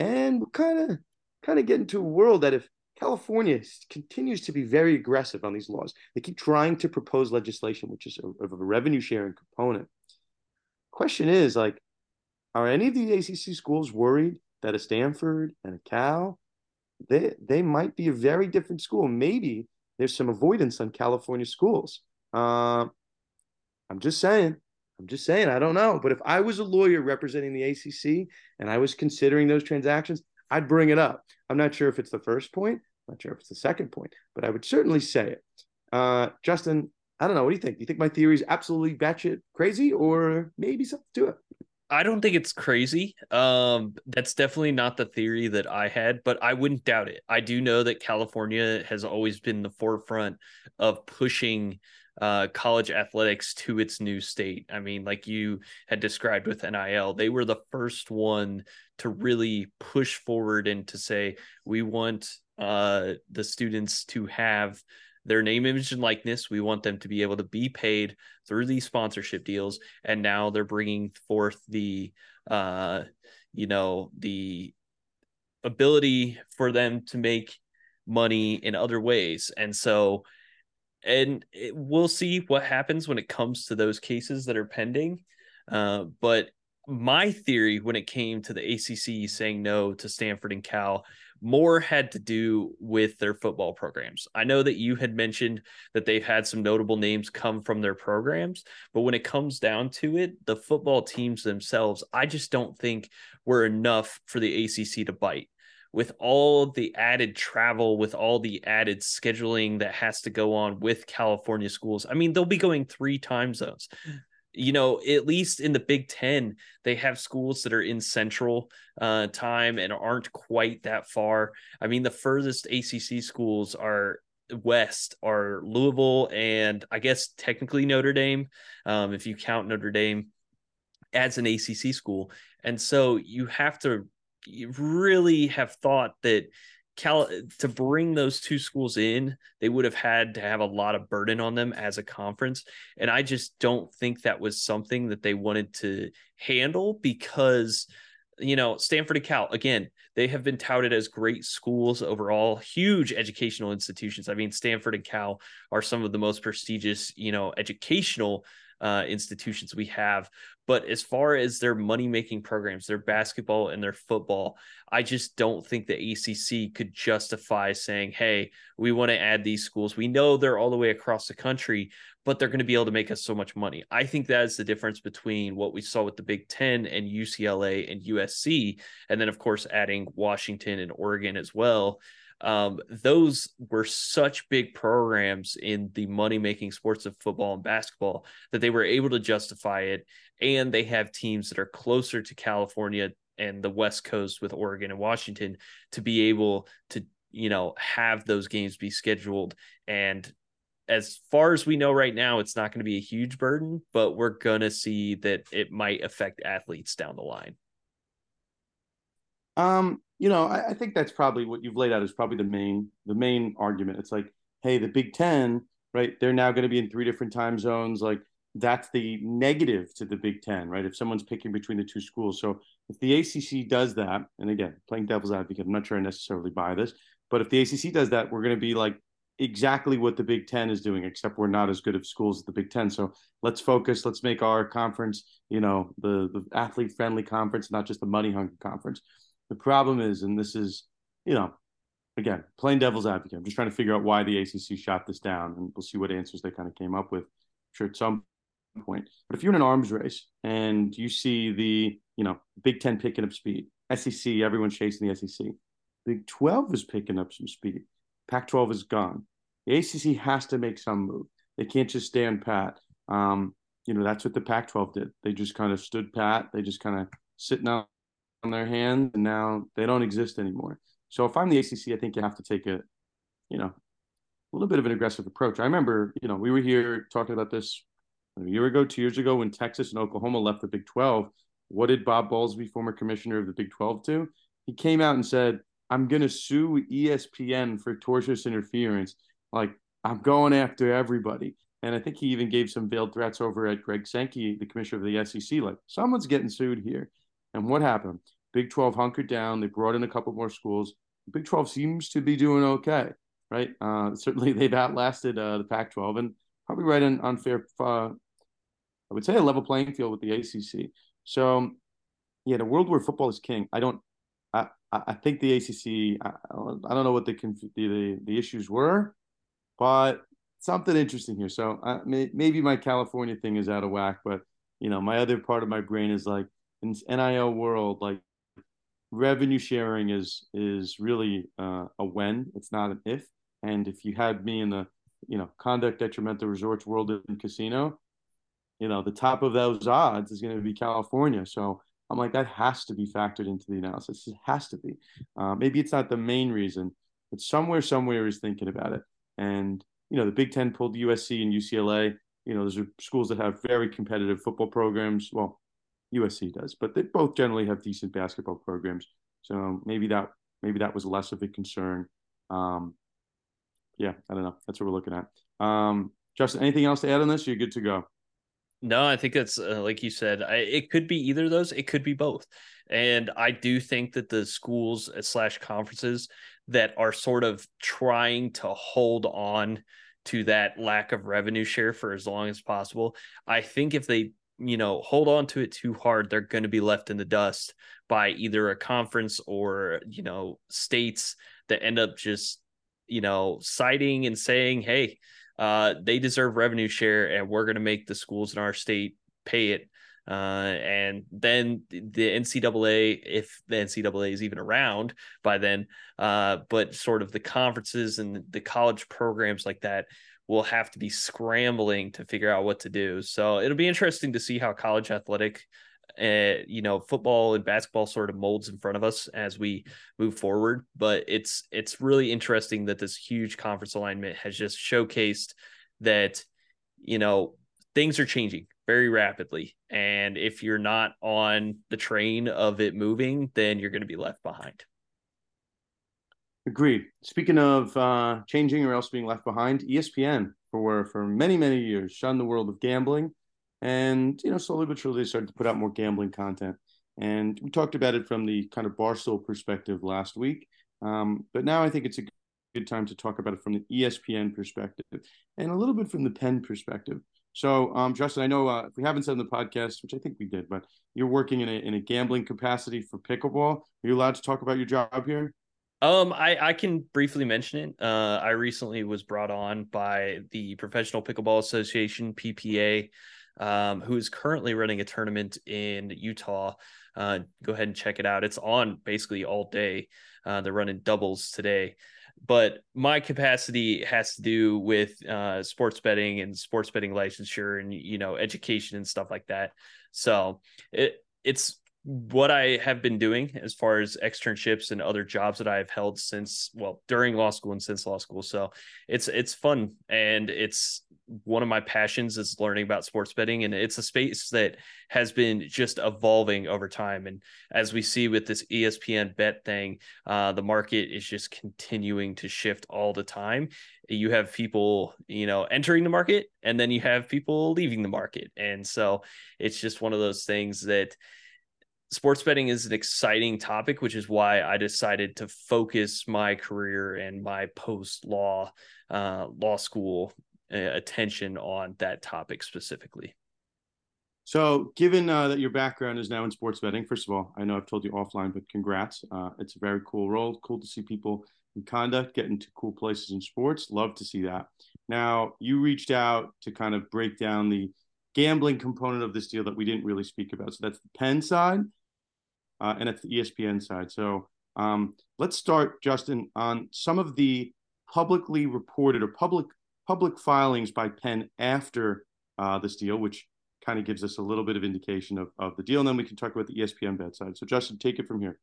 A: and we're kind of kind of getting to a world that if California continues to be very aggressive on these laws, they keep trying to propose legislation which is of a revenue sharing component. Question is like, are any of these ACC schools worried that a Stanford and a Cal, they they might be a very different school? Maybe there's some avoidance on California schools. Uh, I'm just saying. I'm just saying. I don't know. But if I was a lawyer representing the ACC and I was considering those transactions, I'd bring it up. I'm not sure if it's the first point. I'm not sure if it's the second point, but I would certainly say it. Uh, Justin, I don't know. What do you think? Do you think my theory is absolutely batshit crazy, or maybe something to it?
B: I don't think it's crazy. Um, that's definitely not the theory that I had, but I wouldn't doubt it. I do know that California has always been the forefront of pushing uh, college athletics to its new state. I mean, like you had described with NIL, they were the first one to really push forward and to say, we want uh, the students to have their name, image, and likeness. We want them to be able to be paid through these sponsorship deals. And now they're bringing forth the, uh, you know, the ability for them to make money in other ways. And so, and it, we'll see what happens when it comes to those cases that are pending. Uh, but my theory when it came to the ACC saying no to Stanford and Cal more had to do with their football programs. I know that you had mentioned that they've had some notable names come from their programs, but when it comes down to it, the football teams themselves, I just don't think were enough for the ACC to bite. With all the added travel, with all the added scheduling that has to go on with California schools, I mean, they'll be going three time zones you know, at least in the Big Ten, they have schools that are in central uh, time and aren't quite that far. I mean, the furthest ACC schools are west are Louisville and I guess technically Notre Dame, um, if you count Notre Dame as an ACC school. And so you have to you really have thought that Cal to bring those two schools in, they would have had to have a lot of burden on them as a conference. And I just don't think that was something that they wanted to handle because you know, Stanford and Cal, again, they have been touted as great schools overall, huge educational institutions. I mean, Stanford and Cal are some of the most prestigious, you know, educational uh, institutions we have. But as far as their money making programs, their basketball and their football, I just don't think the ACC could justify saying, hey, we want to add these schools. We know they're all the way across the country, but they're going to be able to make us so much money. I think that is the difference between what we saw with the Big Ten and UCLA and USC. And then, of course, adding Washington and Oregon as well um, those were such big programs in the money making sports of football and basketball that they were able to justify it. And they have teams that are closer to California and the West Coast with Oregon and Washington to be able to, you know, have those games be scheduled. And as far as we know right now, it's not going to be a huge burden, but we're going to see that it might affect athletes down the line.
A: Um, you know, I, I, think that's probably what you've laid out is probably the main the main argument. It's like, hey, the Big Ten, right? They're now going to be in three different time zones. Like that's the negative to the Big Ten, right? If someone's picking between the two schools. So if the ACC does that, and again, playing devil's advocate, I'm not sure I necessarily buy this, but if the ACC does that, we're going to be like exactly what the Big Ten is doing, except we're not as good of schools as the Big Ten. So let's focus. Let's make our conference, you know, the the athlete friendly conference, not just the money hungry conference. The problem is, and this is, you know, again, plain devil's advocate. I'm just trying to figure out why the ACC shot this down, and we'll see what answers they kind of came up with. I'm sure at some point. But if you're in an arms race and you see the, you know, Big Ten picking up speed, SEC, everyone's chasing the SEC. Big 12 is picking up some speed. Pac 12 is gone. The ACC has to make some move. They can't just stand pat. Um, you know, that's what the Pac 12 did. They just kind of stood pat. They just kind of sitting out on their hands, and now they don't exist anymore. So if I'm the ACC, I think you have to take a, you know, a little bit of an aggressive approach. I remember, you know, we were here talking about this a year ago, two years ago, when Texas and Oklahoma left the Big 12. What did Bob Bowlesby, former commissioner of the Big 12, do? He came out and said, I'm going to sue ESPN for tortious interference. Like, I'm going after everybody. And I think he even gave some veiled threats over at Greg Sankey, the commissioner of the SEC, like, someone's getting sued here. And what happened? Big 12 hunkered down. They brought in a couple more schools. Big 12 seems to be doing okay, right? Uh, certainly, they've outlasted uh, the Pac 12 and probably right on, on fair, uh, I would say, a level playing field with the ACC. So, yeah, the world where football is king. I don't, I, I think the ACC, I, I don't know what the, the, the issues were, but something interesting here. So uh, may, maybe my California thing is out of whack, but you know, my other part of my brain is like, in NIL world, like revenue sharing is is really uh, a when. It's not an if. And if you had me in the you know conduct detrimental resorts world in casino, you know the top of those odds is going to be California. So I'm like that has to be factored into the analysis. It has to be. Uh, maybe it's not the main reason, but somewhere somewhere is thinking about it. And you know the Big Ten pulled USC and UCLA. You know those are schools that have very competitive football programs. Well, USC does, but they both generally have decent basketball programs. So maybe that maybe that was less of a concern. Um, yeah, I don't know. That's what we're looking at. Um, Justin, anything else to add on this? You're good to go.
B: No, I think that's uh, like you said. I, it could be either of those. It could be both, and I do think that the schools uh, slash conferences that are sort of trying to hold on to that lack of revenue share for as long as possible. I think if they you know, hold on to it too hard, they're going to be left in the dust by either a conference or, you know, states that end up just, you know, citing and saying, hey, uh, they deserve revenue share and we're going to make the schools in our state pay it. Uh, and then the NCAA, if the NCAA is even around by then, uh, but sort of the conferences and the college programs like that will have to be scrambling to figure out what to do. So it'll be interesting to see how college athletic uh, you know football and basketball sort of molds in front of us as we move forward. But it's it's really interesting that this huge conference alignment has just showcased that you know things are changing very rapidly. And if you're not on the train of it moving then you're going to be left behind
A: agreed speaking of uh changing or else being left behind espn for for many many years shunned the world of gambling and, you know, slowly but surely they started to put out more gambling content. And we talked about it from the kind of Barstool perspective last week. Um, but now I think it's a good time to talk about it from the ESPN perspective and a little bit from the Penn perspective. So, um, Justin, I know uh, if we haven't said in the podcast, which I think we did, but you're working in a, in a gambling capacity for pickleball. Are you allowed to talk about your job here?
B: Um, I, I can briefly mention it. Uh, I recently was brought on by the Professional Pickleball Association, PPA, um, who is currently running a tournament in Utah. Uh, go ahead and check it out. It's on basically all day. Uh, they're running doubles today. But my capacity has to do with uh, sports betting and sports betting licensure and you know education and stuff like that. So it it's what I have been doing as far as externships and other jobs that I have held since well during law school and since law school. So it's it's fun and it's one of my passions is learning about sports betting and it's a space that has been just evolving over time. And as we see with this espn bet thing uh, the market is just continuing to shift all the time. You have people you know entering the market and then you have people leaving the market. And so it's just one of those things that sports betting is an exciting topic, which is why I decided to focus my career and my post law uh, law school uh, attention on that topic specifically.
A: So, given uh, that your background is now in sports betting, first of all, I know I've told you offline, but congrats. Uh, it's a very cool role. Cool to see people in conduct get into cool places in sports. Love to see that. Now, you reached out to kind of break down the gambling component of this deal that we didn't really speak about. So, that's the Penn side uh, and at the ESPN side. So um, let's start, Justin, on some of the publicly reported or public public filings by Penn after uh, this deal, which kind of gives us a little bit of indication of, of the deal. And then we can talk about the ESPN bet side. So Justin, take it from here.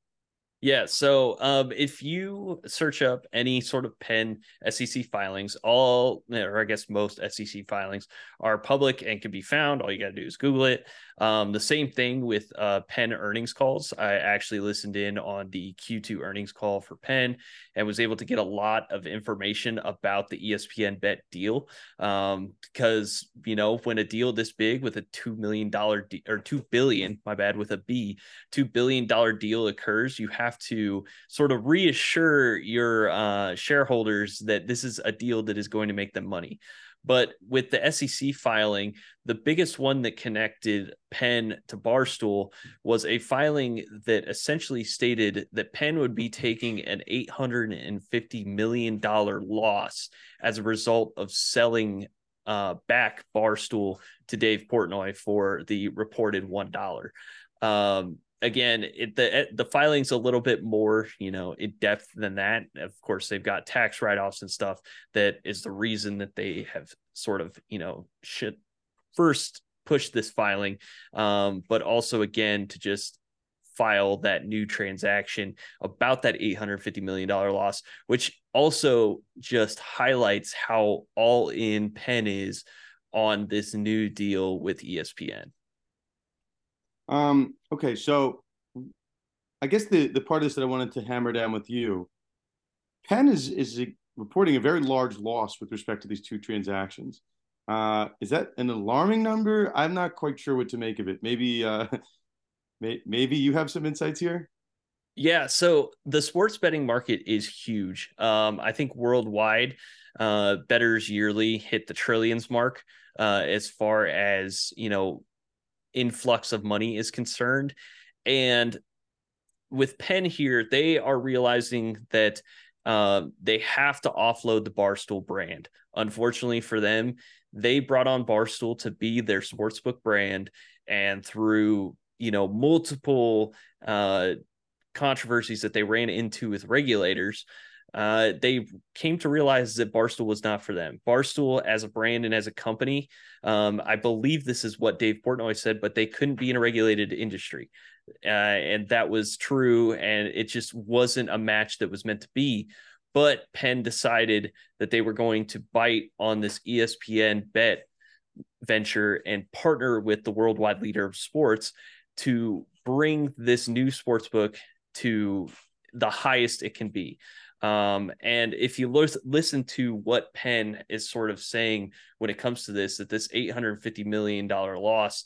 B: Yeah. So um, if you search up any sort of Penn SEC filings, all, or I guess most SEC filings are public and can be found. All you got to do is Google it. Um, the same thing with uh, Penn earnings calls. I actually listened in on the Q2 earnings call for Penn and was able to get a lot of information about the ESPN bet deal. Um, because, you know, when a deal this big with a $2 million de- or 2 billion, my bad, with a B, $2 billion deal occurs, you have to sort of reassure your uh, shareholders that this is a deal that is going to make them money. But with the SEC filing, the biggest one that connected Penn to Barstool was a filing that essentially stated that Penn would be taking an $850 million loss as a result of selling uh, back Barstool to Dave Portnoy for the reported $1. Um, again it, the the filing's a little bit more you know in depth than that. Of course they've got tax write-offs and stuff that is the reason that they have sort of you know should first push this filing. Um, but also again to just file that new transaction about that 850 million dollar loss which also just highlights how all in penn is on this new deal with espn
A: um, okay, so I guess the the part of this that I wanted to hammer down with you, Penn is is reporting a very large loss with respect to these two transactions. Uh, is that an alarming number? I'm not quite sure what to make of it. Maybe uh, may, maybe you have some insights here.
B: Yeah, so the sports betting market is huge. Um, I think worldwide, uh, bettors yearly hit the trillions mark uh, as far as you know influx of money is concerned. And with Penn here, they are realizing that uh, they have to offload the Barstool brand. Unfortunately for them, they brought on Barstool to be their sportsbook brand, and through you know multiple uh, controversies that they ran into with regulators, uh, they came to realize that Barstool was not for them. Barstool, as a brand and as a company, um, I believe this is what Dave Portnoy said, but they couldn't be in a regulated industry. Uh, and that was true. And it just wasn't a match that was meant to be. But Penn decided that they were going to bite on this ESPN bet venture and partner with the worldwide leader of sports to bring this new sports book to the highest it can be. Um, and if you lo- listen to what Penn is sort of saying when it comes to this, that this $850 million loss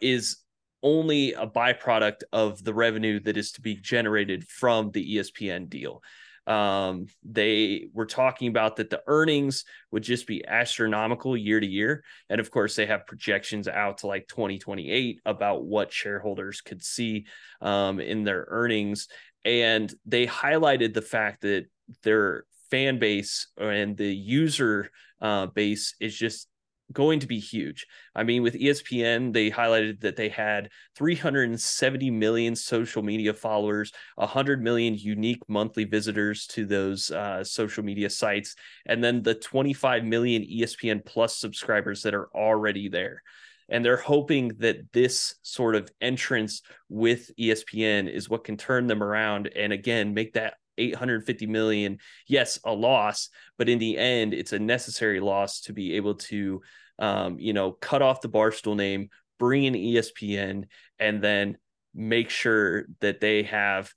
B: is only a byproduct of the revenue that is to be generated from the ESPN deal. Um, they were talking about that the earnings would just be astronomical year to year. And of course, they have projections out to like 2028 about what shareholders could see um, in their earnings. And they highlighted the fact that their fan base and the user uh, base is just going to be huge. I mean, with ESPN, they highlighted that they had 370 million social media followers, 100 million unique monthly visitors to those uh, social media sites, and then the 25 million ESPN Plus subscribers that are already there. And they're hoping that this sort of entrance with ESPN is what can turn them around and again make that 850 million yes a loss but in the end it's a necessary loss to be able to um, you know cut off the barstool name bring in espn and then make sure that they have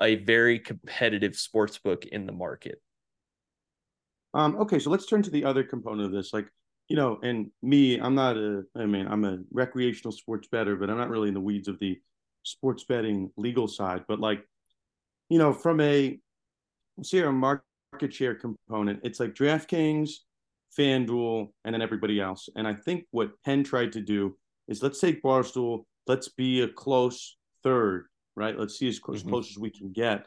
B: a very competitive sports book in the market.
A: Um, okay so let's turn to the other component of this. Like you know and me i'm not a i mean i'm a recreational sports better but i'm not really in the weeds of the sports betting legal side but like you know, from a see a market share component, it's like DraftKings, FanDuel, and then everybody else. And I think what Penn tried to do is let's take Barstool, let's be a close third, right? Let's see as close, mm-hmm. close as we can get.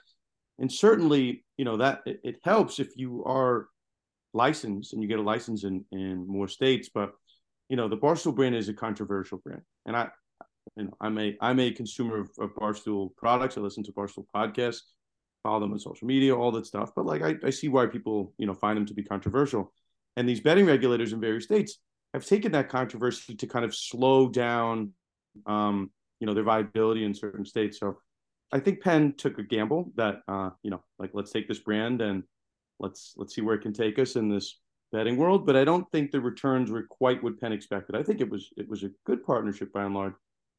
A: And certainly, you know, that it, it helps if you are licensed and you get a license in, in more states. But, you know, the Barstool brand is a controversial brand. And I, you know, I'm a I'm a consumer of, of Barstool products. I listen to Barstool podcasts, follow them on social media, all that stuff. But like I, I see why people, you know, find them to be controversial. And these betting regulators in various states have taken that controversy to kind of slow down um, you know, their viability in certain states. So I think Penn took a gamble that uh, you know, like let's take this brand and let's let's see where it can take us in this betting world. But I don't think the returns were quite what Penn expected. I think it was it was a good partnership by and large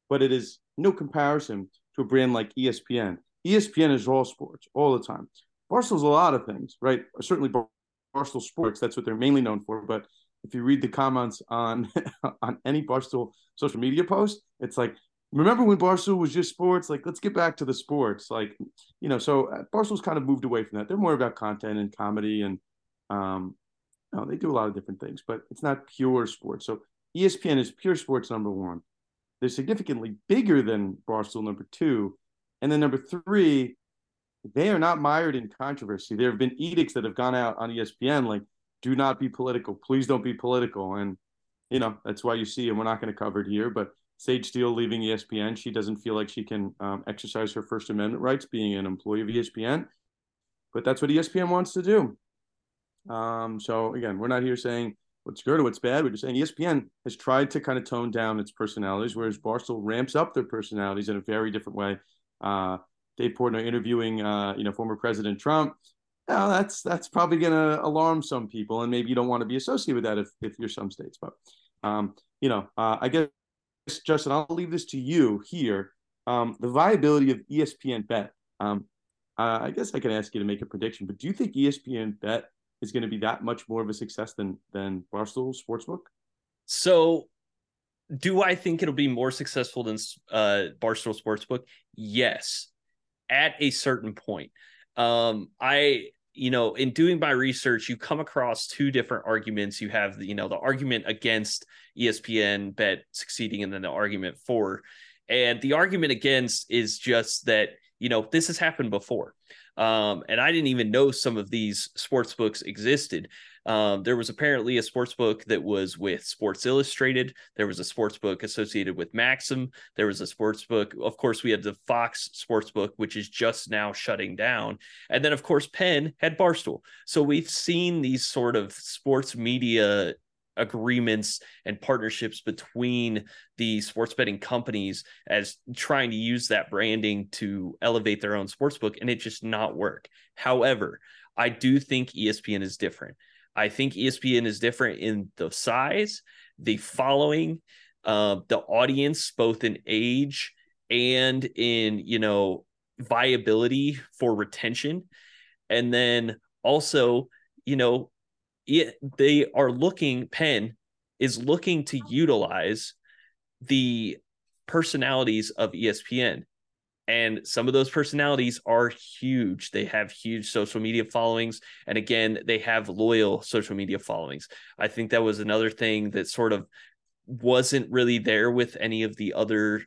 A: but it is no comparison to a brand like ESPN. ESPN is all sports all the time. Barstool's a lot of things, right? Certainly Barstool Sports, that's what they're mainly known for. But if you read the comments on on any Barstool social media post, it's like, remember when Barstool was just sports? Like, let's get back to the sports. Like, you know, so uh, Barstool's kind of moved away from that. They're more about content and comedy and um, know, they do a lot of different things, but it's not pure sports. So ESPN is pure sports number one. They're significantly bigger than Barstool number two. And then number three, they are not mired in controversy. There have been edicts that have gone out on ESPN like, do not be political. Please don't be political. And, you know, that's why you see, and we're not going to cover it here, but Sage Steele leaving ESPN, she doesn't feel like she can um, exercise her First Amendment rights being an employee of ESPN. But that's what ESPN wants to do. Um, so, again, we're not here saying what's good or what's bad. We're just saying ESPN has tried to kind of tone down its personalities, whereas Barstool ramps up their personalities in a very different way. Uh, Dave Portnoy interviewing, uh, you know, former President Trump. Now that's that's probably going to alarm some people, and maybe you don't want to be associated with that if if you're some states. But um, you know, uh, I guess Justin, I'll leave this to you here. Um, the viability of ESPN Bet. Um, uh, I guess I can ask you to make a prediction, but do you think ESPN Bet is going to be that much more of a success than than Barstool Sportsbook?
B: So, do I think it'll be more successful than uh, Barstool Sportsbook? Yes, at a certain point. Um, I you know in doing my research you come across two different arguments. You have the, you know the argument against espn bet succeeding and then the argument for. And the argument against is just that you know this has happened before. Um, and I didn't even know some of these sports books existed. Um, there was apparently a sports book that was with Sports Illustrated. There was a sports book associated with Maxim. There was a sports book. Of course, we had the Fox sports book, which is just now shutting down. And then, of course, Penn had Barstool. So we've seen these sort of sports media agreements and partnerships between the sports betting companies as trying to use that branding to elevate their own sports book and it just not work. However, I do think ESPN is different. I think ESPN is different in the size, the following, uh, the audience, both in age and in you know viability for retention, and then also you know it, they are looking. Penn is looking to utilize the personalities of ESPN and some of those personalities are huge. They have huge social media followings. And again, they have loyal social media followings. I think that was another thing that sort of wasn't really there with any of the other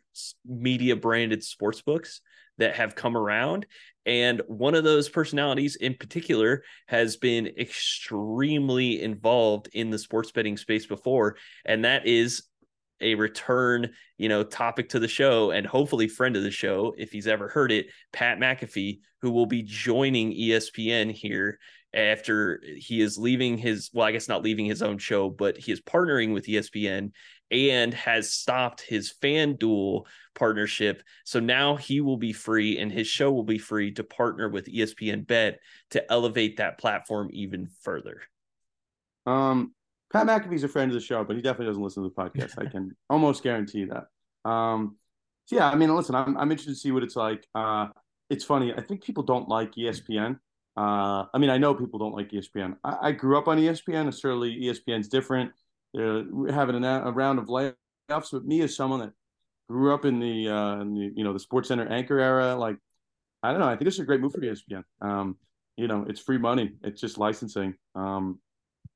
B: media branded sports books that have come around. And one of those personalities in particular has been extremely involved in the sports betting space before, and that is a return, you know, topic to the show and hopefully friend of the show if he's ever heard it, Pat McAfee, who will be joining ESPN here after he is leaving his well, I guess not leaving his own show, but he is partnering with ESPN and has stopped his FanDuel partnership. So now he will be free and his show will be free to partner with ESPN Bet to elevate that platform even further.
A: Um, Pat McAfee's a friend of the show, but he definitely doesn't listen to the podcast. I can almost guarantee that. Um, so yeah, I mean, listen, I'm I'm interested to see what it's like. Uh, it's funny. I think people don't like ESPN. Uh, I mean, I know people don't like ESPN. I, I grew up on ESPN. certainly, ESPN's different. They're having a, a round of layoffs. But me, as someone that grew up in the, uh, in the you know the Sports Center anchor era, like I don't know. I think it's a great move for ESPN. Um, you know, it's free money. It's just licensing. Um,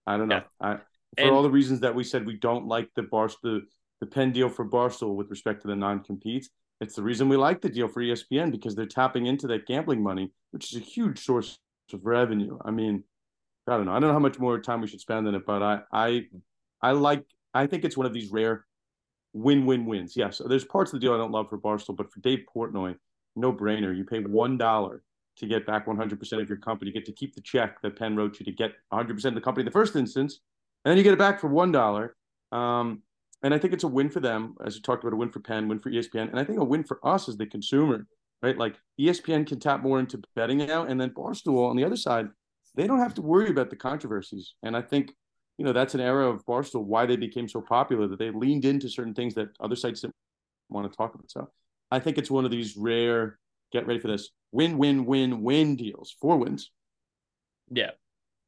A: I don't know. Yeah. I for and, all the reasons that we said we don't like the bar the the Penn deal for Barstool with respect to the non competes. It's the reason we like the deal for ESPN because they're tapping into that gambling money, which is a huge source of revenue. I mean, I don't know. I don't know how much more time we should spend on it, but I I I like I think it's one of these rare win-win wins. Yes, there's parts of the deal I don't love for Barstool, but for Dave Portnoy, no brainer. You pay one dollar to get back 100% of your company. You get to keep the check that Penn wrote you to get 100% of the company in the first instance and then you get it back for one dollar. Um, and I think it's a win for them, as you talked about, a win for Penn, win for ESPN, and I think a win for us as the consumer, right? Like ESPN can tap more into betting now, and then Barstool on the other side, they don't have to worry about the controversies. And I think, you know, that's an era of Barstool why they became so popular that they leaned into certain things that other sites didn't want to talk about. So I think it's one of these rare, get ready for this, win, win, win, win deals, four wins.
B: Yeah,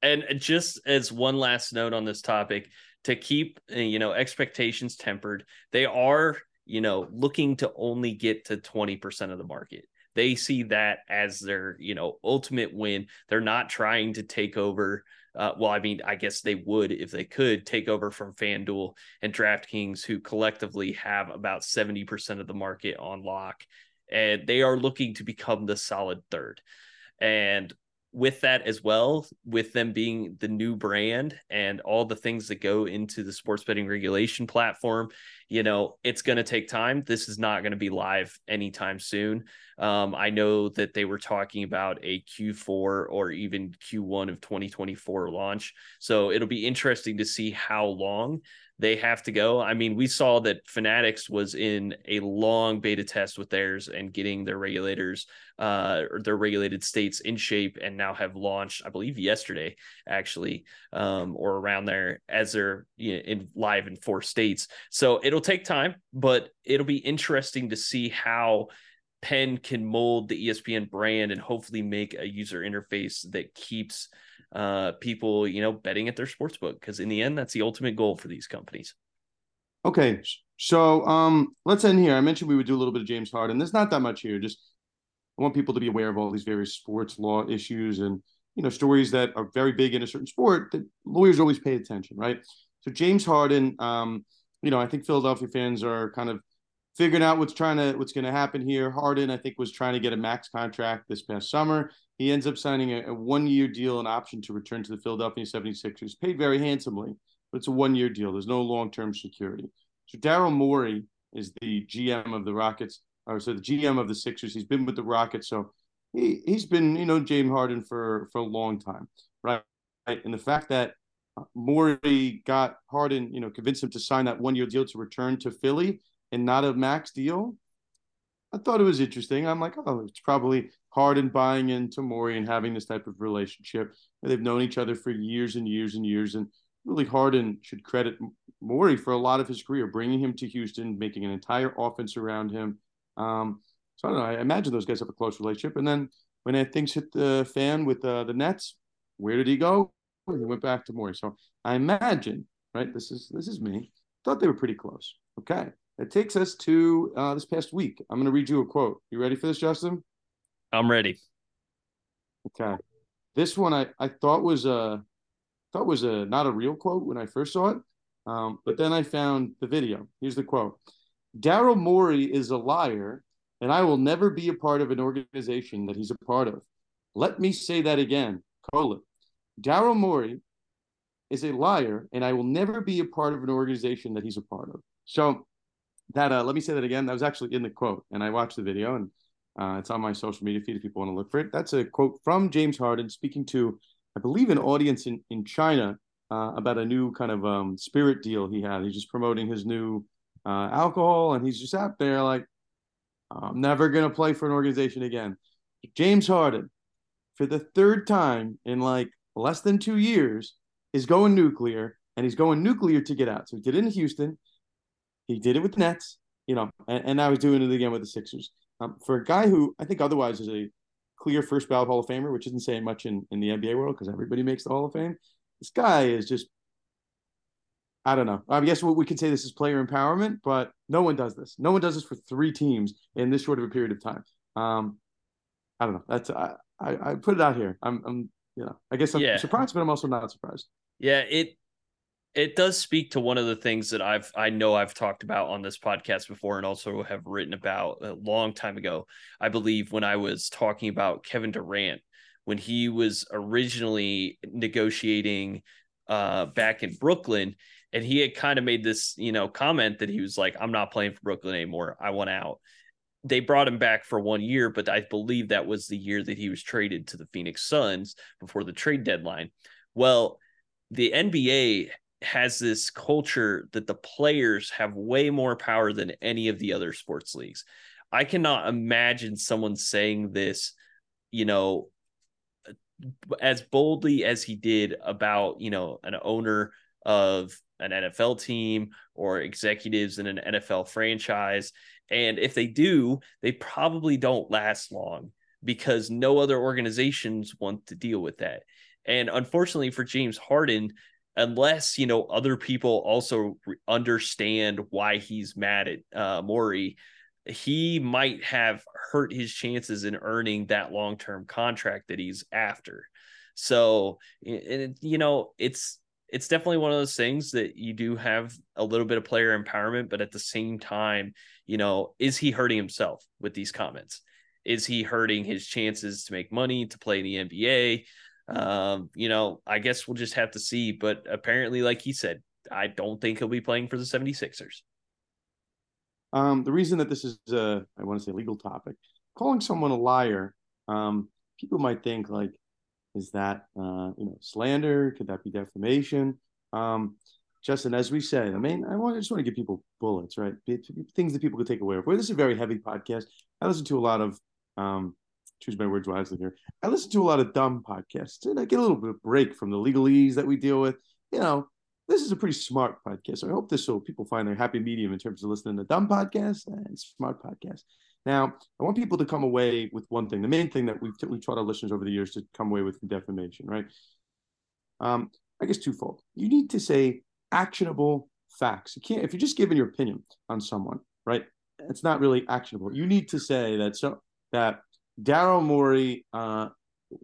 B: and just as one last note on this topic to keep uh, you know expectations tempered they are you know looking to only get to 20% of the market. They see that as their you know ultimate win. They're not trying to take over uh, well i mean i guess they would if they could take over from fanduel and draftkings who collectively have about 70% of the market on lock. And they are looking to become the solid third. And with that as well, with them being the new brand and all the things that go into the sports betting regulation platform, you know, it's going to take time. This is not going to be live anytime soon. Um, I know that they were talking about a Q4 or even Q1 of 2024 launch. So it'll be interesting to see how long they have to go. I mean, we saw that Fanatics was in a long beta test with theirs and getting their regulators, uh, or their regulated states in shape, and now have launched, I believe, yesterday actually, um, or around there as they're you know, in live in four states. So it'll take time, but it'll be interesting to see how Penn can mold the ESPN brand and hopefully make a user interface that keeps uh, people, you know, betting at their sports book because in the end, that's the ultimate goal for these companies.
A: Okay, so um, let's end here. I mentioned we would do a little bit of James Harden. There's not that much here. Just I want people to be aware of all these various sports law issues and you know stories that are very big in a certain sport that lawyers always pay attention, right? So James Harden, um, you know, I think Philadelphia fans are kind of figuring out what's trying to what's going to happen here. Harden, I think, was trying to get a max contract this past summer. He ends up signing a, a one-year deal, an option to return to the Philadelphia 76ers, paid very handsomely, but it's a one-year deal. There's no long-term security. So Daryl Morey is the GM of the Rockets, or so the GM of the Sixers. He's been with the Rockets, so he he's been you know James Harden for for a long time, right? And the fact that uh, Morey got Harden, you know, convinced him to sign that one year deal to return to Philly and not a max deal. I thought it was interesting. I'm like, oh, it's probably Harden buying into Morey and having this type of relationship. They've known each other for years and years and years. And really, Harden should credit Morey for a lot of his career, bringing him to Houston, making an entire offense around him. Um, so I don't know. I imagine those guys have a close relationship. And then when things hit the fan with uh, the Nets, where did he go? He went back to Morey. So I imagine, right? This is this is me. Thought they were pretty close. Okay. It takes us to uh, this past week. I'm going to read you a quote. You ready for this, Justin?
B: I'm ready.
A: Okay. This one I, I thought was a thought was a not a real quote when I first saw it, um, but then I found the video. Here's the quote: Daryl Morey is a liar, and I will never be a part of an organization that he's a part of. Let me say that again. Colon. Daryl Morey is a liar, and I will never be a part of an organization that he's a part of. So that uh, let me say that again. That was actually in the quote, and I watched the video, and uh, it's on my social media feed if people want to look for it. That's a quote from James Harden speaking to, I believe, an audience in in China uh, about a new kind of um, spirit deal he had. He's just promoting his new uh, alcohol, and he's just out there like, I'm never gonna play for an organization again. James Harden, for the third time in like less than two years, is going nuclear, and he's going nuclear to get out. So he did it in Houston. He did it with the Nets, you know, and, and now he's doing it again with the Sixers. Um, for a guy who I think otherwise is a clear first ballot Hall of Famer, which isn't saying much in, in the NBA world because everybody makes the Hall of Fame. This guy is just, I don't know. I guess we could say this is player empowerment, but no one does this. No one does this for three teams in this short of a period of time. Um, I don't know. That's I, I, I put it out here. I'm, I'm you know, I guess I'm yeah. surprised, but I'm also not surprised.
B: Yeah, it it does speak to one of the things that I've I know I've talked about on this podcast before and also have written about a long time ago. I believe when I was talking about Kevin Durant when he was originally negotiating uh, back in Brooklyn and he had kind of made this, you know, comment that he was like I'm not playing for Brooklyn anymore. I want out. They brought him back for one year, but I believe that was the year that he was traded to the Phoenix Suns before the trade deadline. Well, the NBA has this culture that the players have way more power than any of the other sports leagues. I cannot imagine someone saying this, you know, as boldly as he did about, you know, an owner of an NFL team or executives in an NFL franchise. And if they do, they probably don't last long because no other organizations want to deal with that. And unfortunately for James Harden, unless you know other people also understand why he's mad at uh, Morey, he might have hurt his chances in earning that long term contract that he's after. So, and you know, it's it's definitely one of those things that you do have a little bit of player empowerment, but at the same time, you know, is he hurting himself with these comments? Is he hurting his chances to make money to play in the NBA? Um, you know, I guess we'll just have to see. But apparently, like he said, I don't think he'll be playing for the 76ers.
A: Um, the reason that this is a, I want to say legal topic, calling someone a liar, um, people might think like, is that uh, you know slander? Could that be defamation? Um, Justin, as we said, I mean, I want I just want to give people bullets, right? Things that people could take away. Well, this is a very heavy podcast. I listen to a lot of um, choose my words wisely here. I listen to a lot of dumb podcasts and I get a little bit of break from the legalese that we deal with. You know, this is a pretty smart podcast. So I hope this will people find their happy medium in terms of listening to dumb podcasts and smart podcasts. Now, I want people to come away with one thing. The main thing that we've we taught our listeners over the years to come away with from defamation, right? Um, I guess twofold. You need to say actionable facts. You can't if you're just giving your opinion on someone, right? It's not really actionable. You need to say that so that Daryl Morey, uh,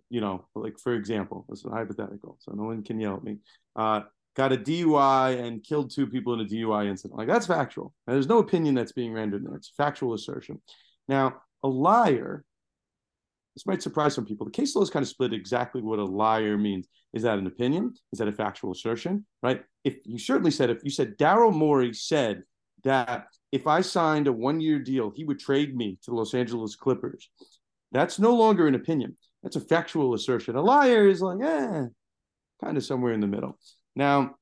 A: you know, like for example, this is hypothetical, so no one can yell at me. Uh, got a DUI and killed two people in a DUI incident. Like that's factual. And there's no opinion that's being rendered there. It's factual assertion. Now, a liar, this might surprise some people. The case law is kind of split exactly what a liar means. Is that an opinion? Is that a factual assertion? Right? If you certainly said, if you said Daryl Morey said that if I signed a one year deal, he would trade me to the Los Angeles Clippers, that's no longer an opinion. That's a factual assertion. A liar is like, eh, kind of somewhere in the middle. Now,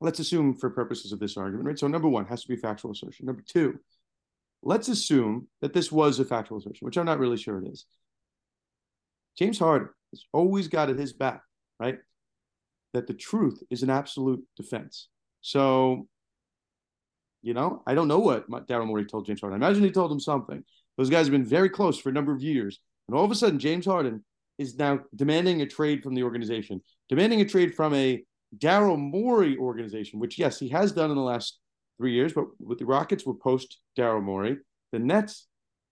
A: let's assume for purposes of this argument, right? So, number one has to be factual assertion. Number two, let's assume that this was a factual assertion, which I'm not really sure it is. James Harden has always got at his back, right? That the truth is an absolute defense. So, you know, I don't know what Daryl Morey told James Harden. I imagine he told him something. Those guys have been very close for a number of years. And all of a sudden, James Harden is now demanding a trade from the organization, demanding a trade from a Daryl Morey organization, which, yes, he has done in the last three years, but with the Rockets were post Daryl Morey. The Nets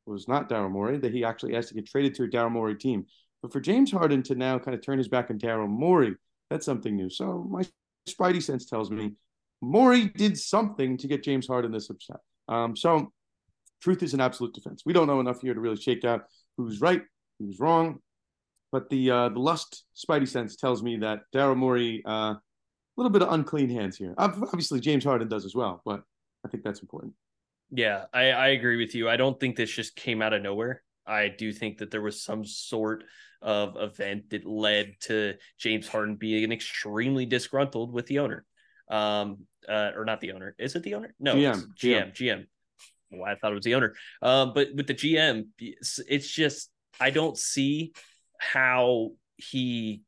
A: was not Daryl Morey, that he actually has to get traded to a Daryl Morey team. But for James Harden to now kind of turn his back on Daryl Morey, that's something new. So my spidey sense tells me Morey did something to get James Harden this upset. Um, so truth is an absolute defense. We don't know enough here to really shake out who's right, who's wrong. But the uh, the lust spidey sense tells me that Daryl Morey uh, a little bit of unclean hands here. Obviously, James Harden does as well, but I think that's important.
B: Yeah, I, I agree with you. I don't think this just came out of nowhere. I do think that there was some sort of event that led to James Harden being extremely disgruntled with the owner. Um, uh, or not the owner. Is it the owner? No, GM. GM. GM. Well, I thought it was the owner. Um, but with the GM, it's, it's just I don't see how he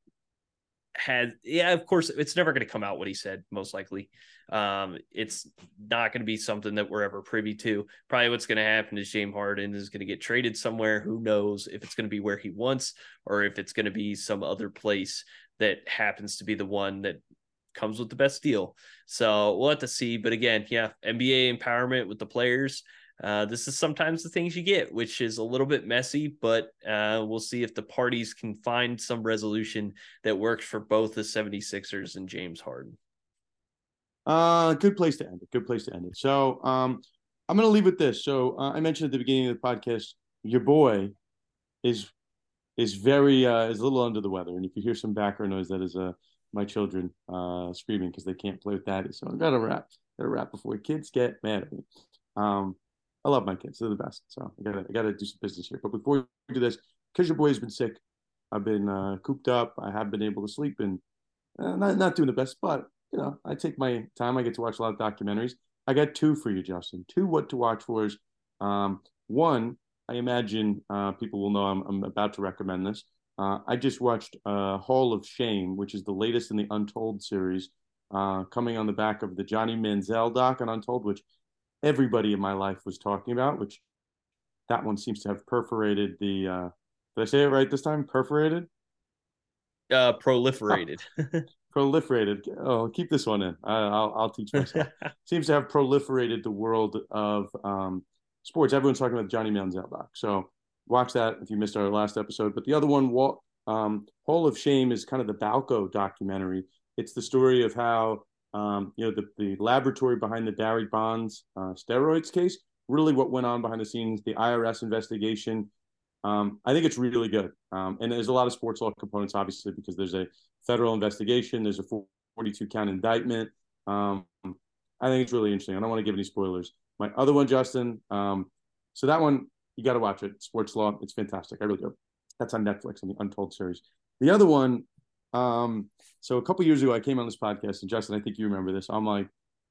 B: had yeah of course it's never going to come out what he said most likely. Um it's not going to be something that we're ever privy to. Probably what's going to happen is james harden is going to get traded somewhere. Who knows if it's going to be where he wants or if it's going to be some other place that happens to be the one that comes with the best deal so we'll have to see but again yeah nba empowerment with the players uh, this is sometimes the things you get, which is a little bit messy, but uh, we'll see if the parties can find some resolution that works for both the 76ers and James Harden.
A: Uh, good place to end it. Good place to end it. So um, I'm going to leave with this. So uh, I mentioned at the beginning of the podcast, your boy is is very uh, is a little under the weather, and if you hear some background noise, that is uh, my children uh, screaming because they can't play with daddy. So I got to wrap. Got to wrap before kids get mad at me. Um, I love my kids; they're the best. So I gotta I gotta do some business here. But before we do this, because your boy has been sick, I've been uh, cooped up. I have been able to sleep and uh, not not doing the best, but you know I take my time. I get to watch a lot of documentaries. I got two for you, Justin. Two what to watch for is um, one. I imagine uh, people will know I'm, I'm about to recommend this. Uh, I just watched uh, Hall of Shame, which is the latest in the Untold series, uh, coming on the back of the Johnny Manziel doc on Untold, which everybody in my life was talking about, which that one seems to have perforated the. Uh, did I say it right this time? Perforated.
B: Uh, proliferated.
A: Proliferated. Oh, keep this one in. I, will I'll teach myself. seems to have proliferated the world of um, sports. Everyone's talking about Johnny Manziel doc. So watch that if you missed our last episode. But the other one, um, Hall of Shame, is kind of the Balco documentary. It's the story of how um, you know, the, the laboratory behind the Barry Bonds uh, steroids case, really what went on behind the scenes, the IRS investigation. Um, I think it's really good. Um, and there's a lot of sports law components, obviously, because there's a federal investigation, there's a 42 count indictment. Um, I think it's really interesting. I don't want to give any spoilers. My other one, Justin. Um, so that one, you got to watch it. Sports law. It's fantastic. I really do. That's on Netflix on the Untold series. The other one um, so a couple years ago, I came on this podcast, and Justin, I think you remember this. I'm like,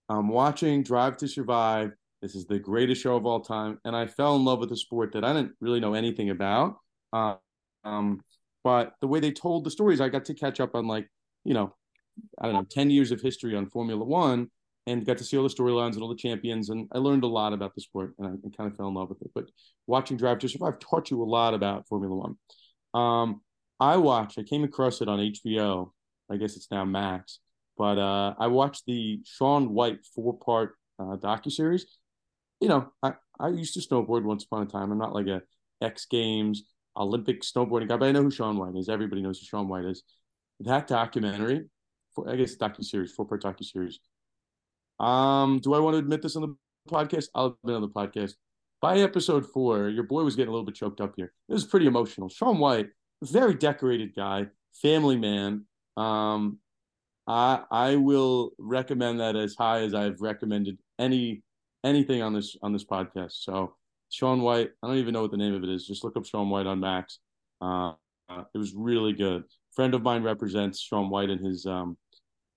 A: I'm watching Drive to Survive. This is the greatest show of all time, and I fell in love with a sport that I didn't really know anything about. Uh, um, but the way they told the stories, I got to catch up on like, you know, I don't know, ten years of history on Formula One, and got to see all the storylines and all the champions, and I learned a lot about the sport, and I, kind of fell in love with it. But watching Drive to Survive taught you a lot about Formula One. Um, I watched. I came across it on HBO. I guess it's now Max. But uh, I watched the Shaun White four part uh, docu series. You know, I, I used to snowboard once upon a time. I'm not like a X Games Olympic snowboarding guy, but I know who Shaun White is. Everybody knows who Shaun White is. That documentary, I guess docu series, four part docu series. Um, do I want to admit this on the podcast? I'll admit on the podcast. By episode four, your boy was getting a little bit choked up here. It was pretty emotional. Shaun White, very decorated guy, family man. Um, I I will recommend that as high as I've recommended any anything on this on this podcast. So Shaun White, I don't even know what the name of it is. Just look up Shaun White on Max. Uh, it was really good. Friend of mine represents Shaun White in his um,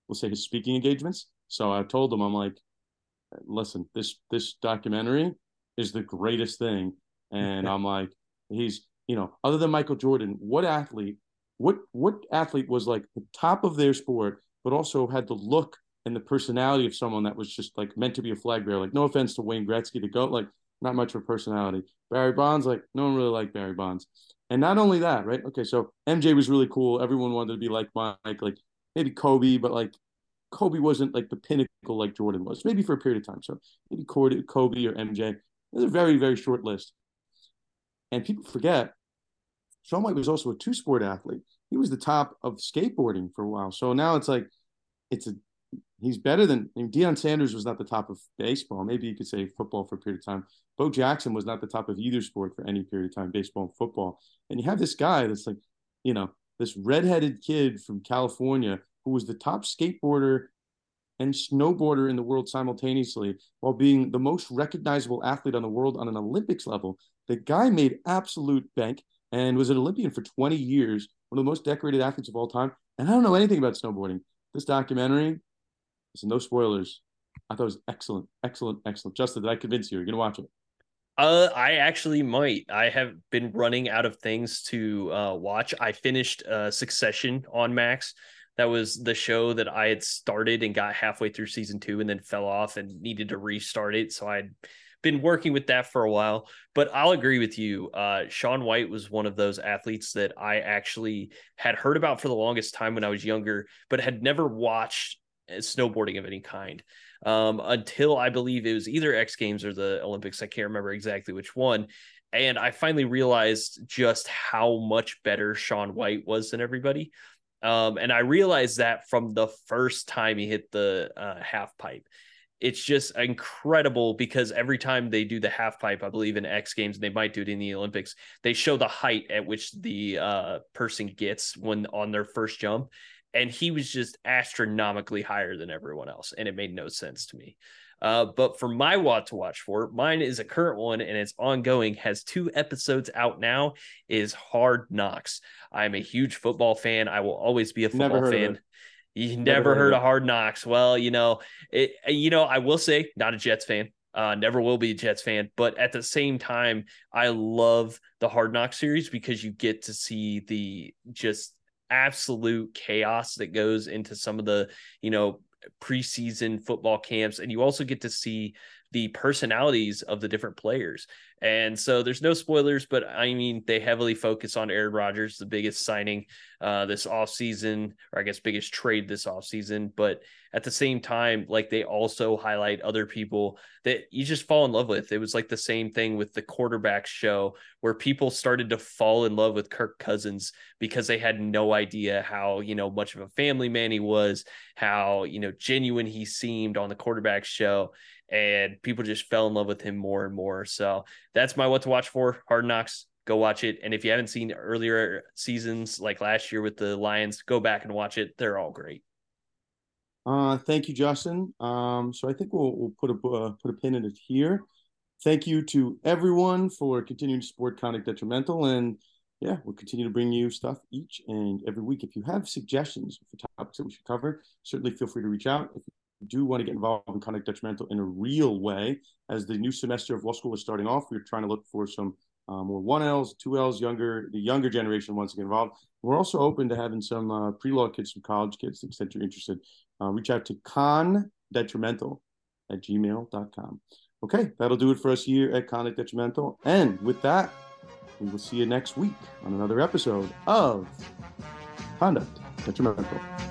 A: we'll say his speaking engagements. So I told them, I'm like, listen, this this documentary is the greatest thing, and I'm like, he's you know, other than Michael Jordan, what athlete, what what athlete was like the top of their sport, but also had the look and the personality of someone that was just like meant to be a flag bearer. Like, no offense to Wayne Gretzky, the goat, like not much of a personality. Barry Bonds, like no one really liked Barry Bonds. And not only that, right? Okay, so MJ was really cool. Everyone wanted to be like Mike, like maybe Kobe, but like Kobe wasn't like the pinnacle like Jordan was, maybe for a period of time. So maybe Kobe or MJ. It's a very, very short list. And people forget Shaun White was also a two sport athlete. He was the top of skateboarding for a while. So now it's like, it's a, he's better than, I mean, Deion Sanders was not the top of baseball. Maybe you could say football for a period of time. Bo Jackson was not the top of either sport for any period of time, baseball and football. And you have this guy that's like, you know, this redheaded kid from California who was the top skateboarder and snowboarder in the world simultaneously while being the most recognizable athlete on the world on an Olympics level. The guy made absolute bank and was an Olympian for 20 years, one of the most decorated athletes of all time. And I don't know anything about snowboarding. This documentary, listen, no spoilers. I thought it was excellent, excellent, excellent. Justin, did I convince you? You're to watch it?
B: Uh, I actually might. I have been running out of things to uh, watch. I finished uh, Succession on Max. That was the show that I had started and got halfway through season two and then fell off and needed to restart it. So I'd been working with that for a while. But I'll agree with you. Uh, Shaun White was one of those athletes that I actually had heard about for the longest time when I was younger, but had never watched snowboarding of any kind um, until I believe it was either X Games or the Olympics. I can't remember exactly which one. And I finally realized just how much better Shaun White was than everybody. Um, and I realized that from the first time he hit the uh, half pipe. It's just incredible because every time they do the half pipe, I believe in X Games, and they might do it in the Olympics, they show the height at which the uh, person gets when on their first jump and he was just astronomically higher than everyone else, and it made no sense to me. Uh, but for my what to watch for, mine is a current one and it's ongoing. Has two episodes out now. Is Hard Knocks. I'm a huge football fan. I will always be a football fan. You never, never heard, heard of Hard Knocks? Well, you know, it. You know, I will say, not a Jets fan. Uh, never will be a Jets fan, but at the same time, I love the Hard Knock series because you get to see the just absolute chaos that goes into some of the, you know, preseason football camps. And you also get to see the personalities of the different players. And so there's no spoilers, but I mean, they heavily focus on Aaron Rodgers, the biggest signing uh, this offseason, or I guess biggest trade this offseason. But at the same time, like they also highlight other people that you just fall in love with. It was like the same thing with the quarterback show where people started to fall in love with Kirk Cousins because they had no idea how, you know, much of a family man he was, how, you know, genuine he seemed on the quarterback show and people just fell in love with him more and more. So that's my what to watch for. Hard Knocks, go watch it. And if you haven't seen earlier seasons like last year with the Lions, go back and watch it. They're all great.
A: Uh, thank you, Justin. Um, so I think we'll, we'll put a uh, put a pin in it here. Thank you to everyone for continuing to support Conduct Detrimental, and yeah, we'll continue to bring you stuff each and every week. If you have suggestions for topics that we should cover, certainly feel free to reach out. If do want to get involved in conduct detrimental in a real way, as the new semester of law school is starting off, we're trying to look for some uh, more one L's, two L's, younger, the younger generation wants to get involved. We're also open to having some uh, pre-law kids, some college kids, to the extent you're interested. Uh, reach out to condetrimental at gmail.com. Okay, that'll do it for us here at Conduct Detrimental. And with that, we will see you next week on another episode of Conduct Detrimental.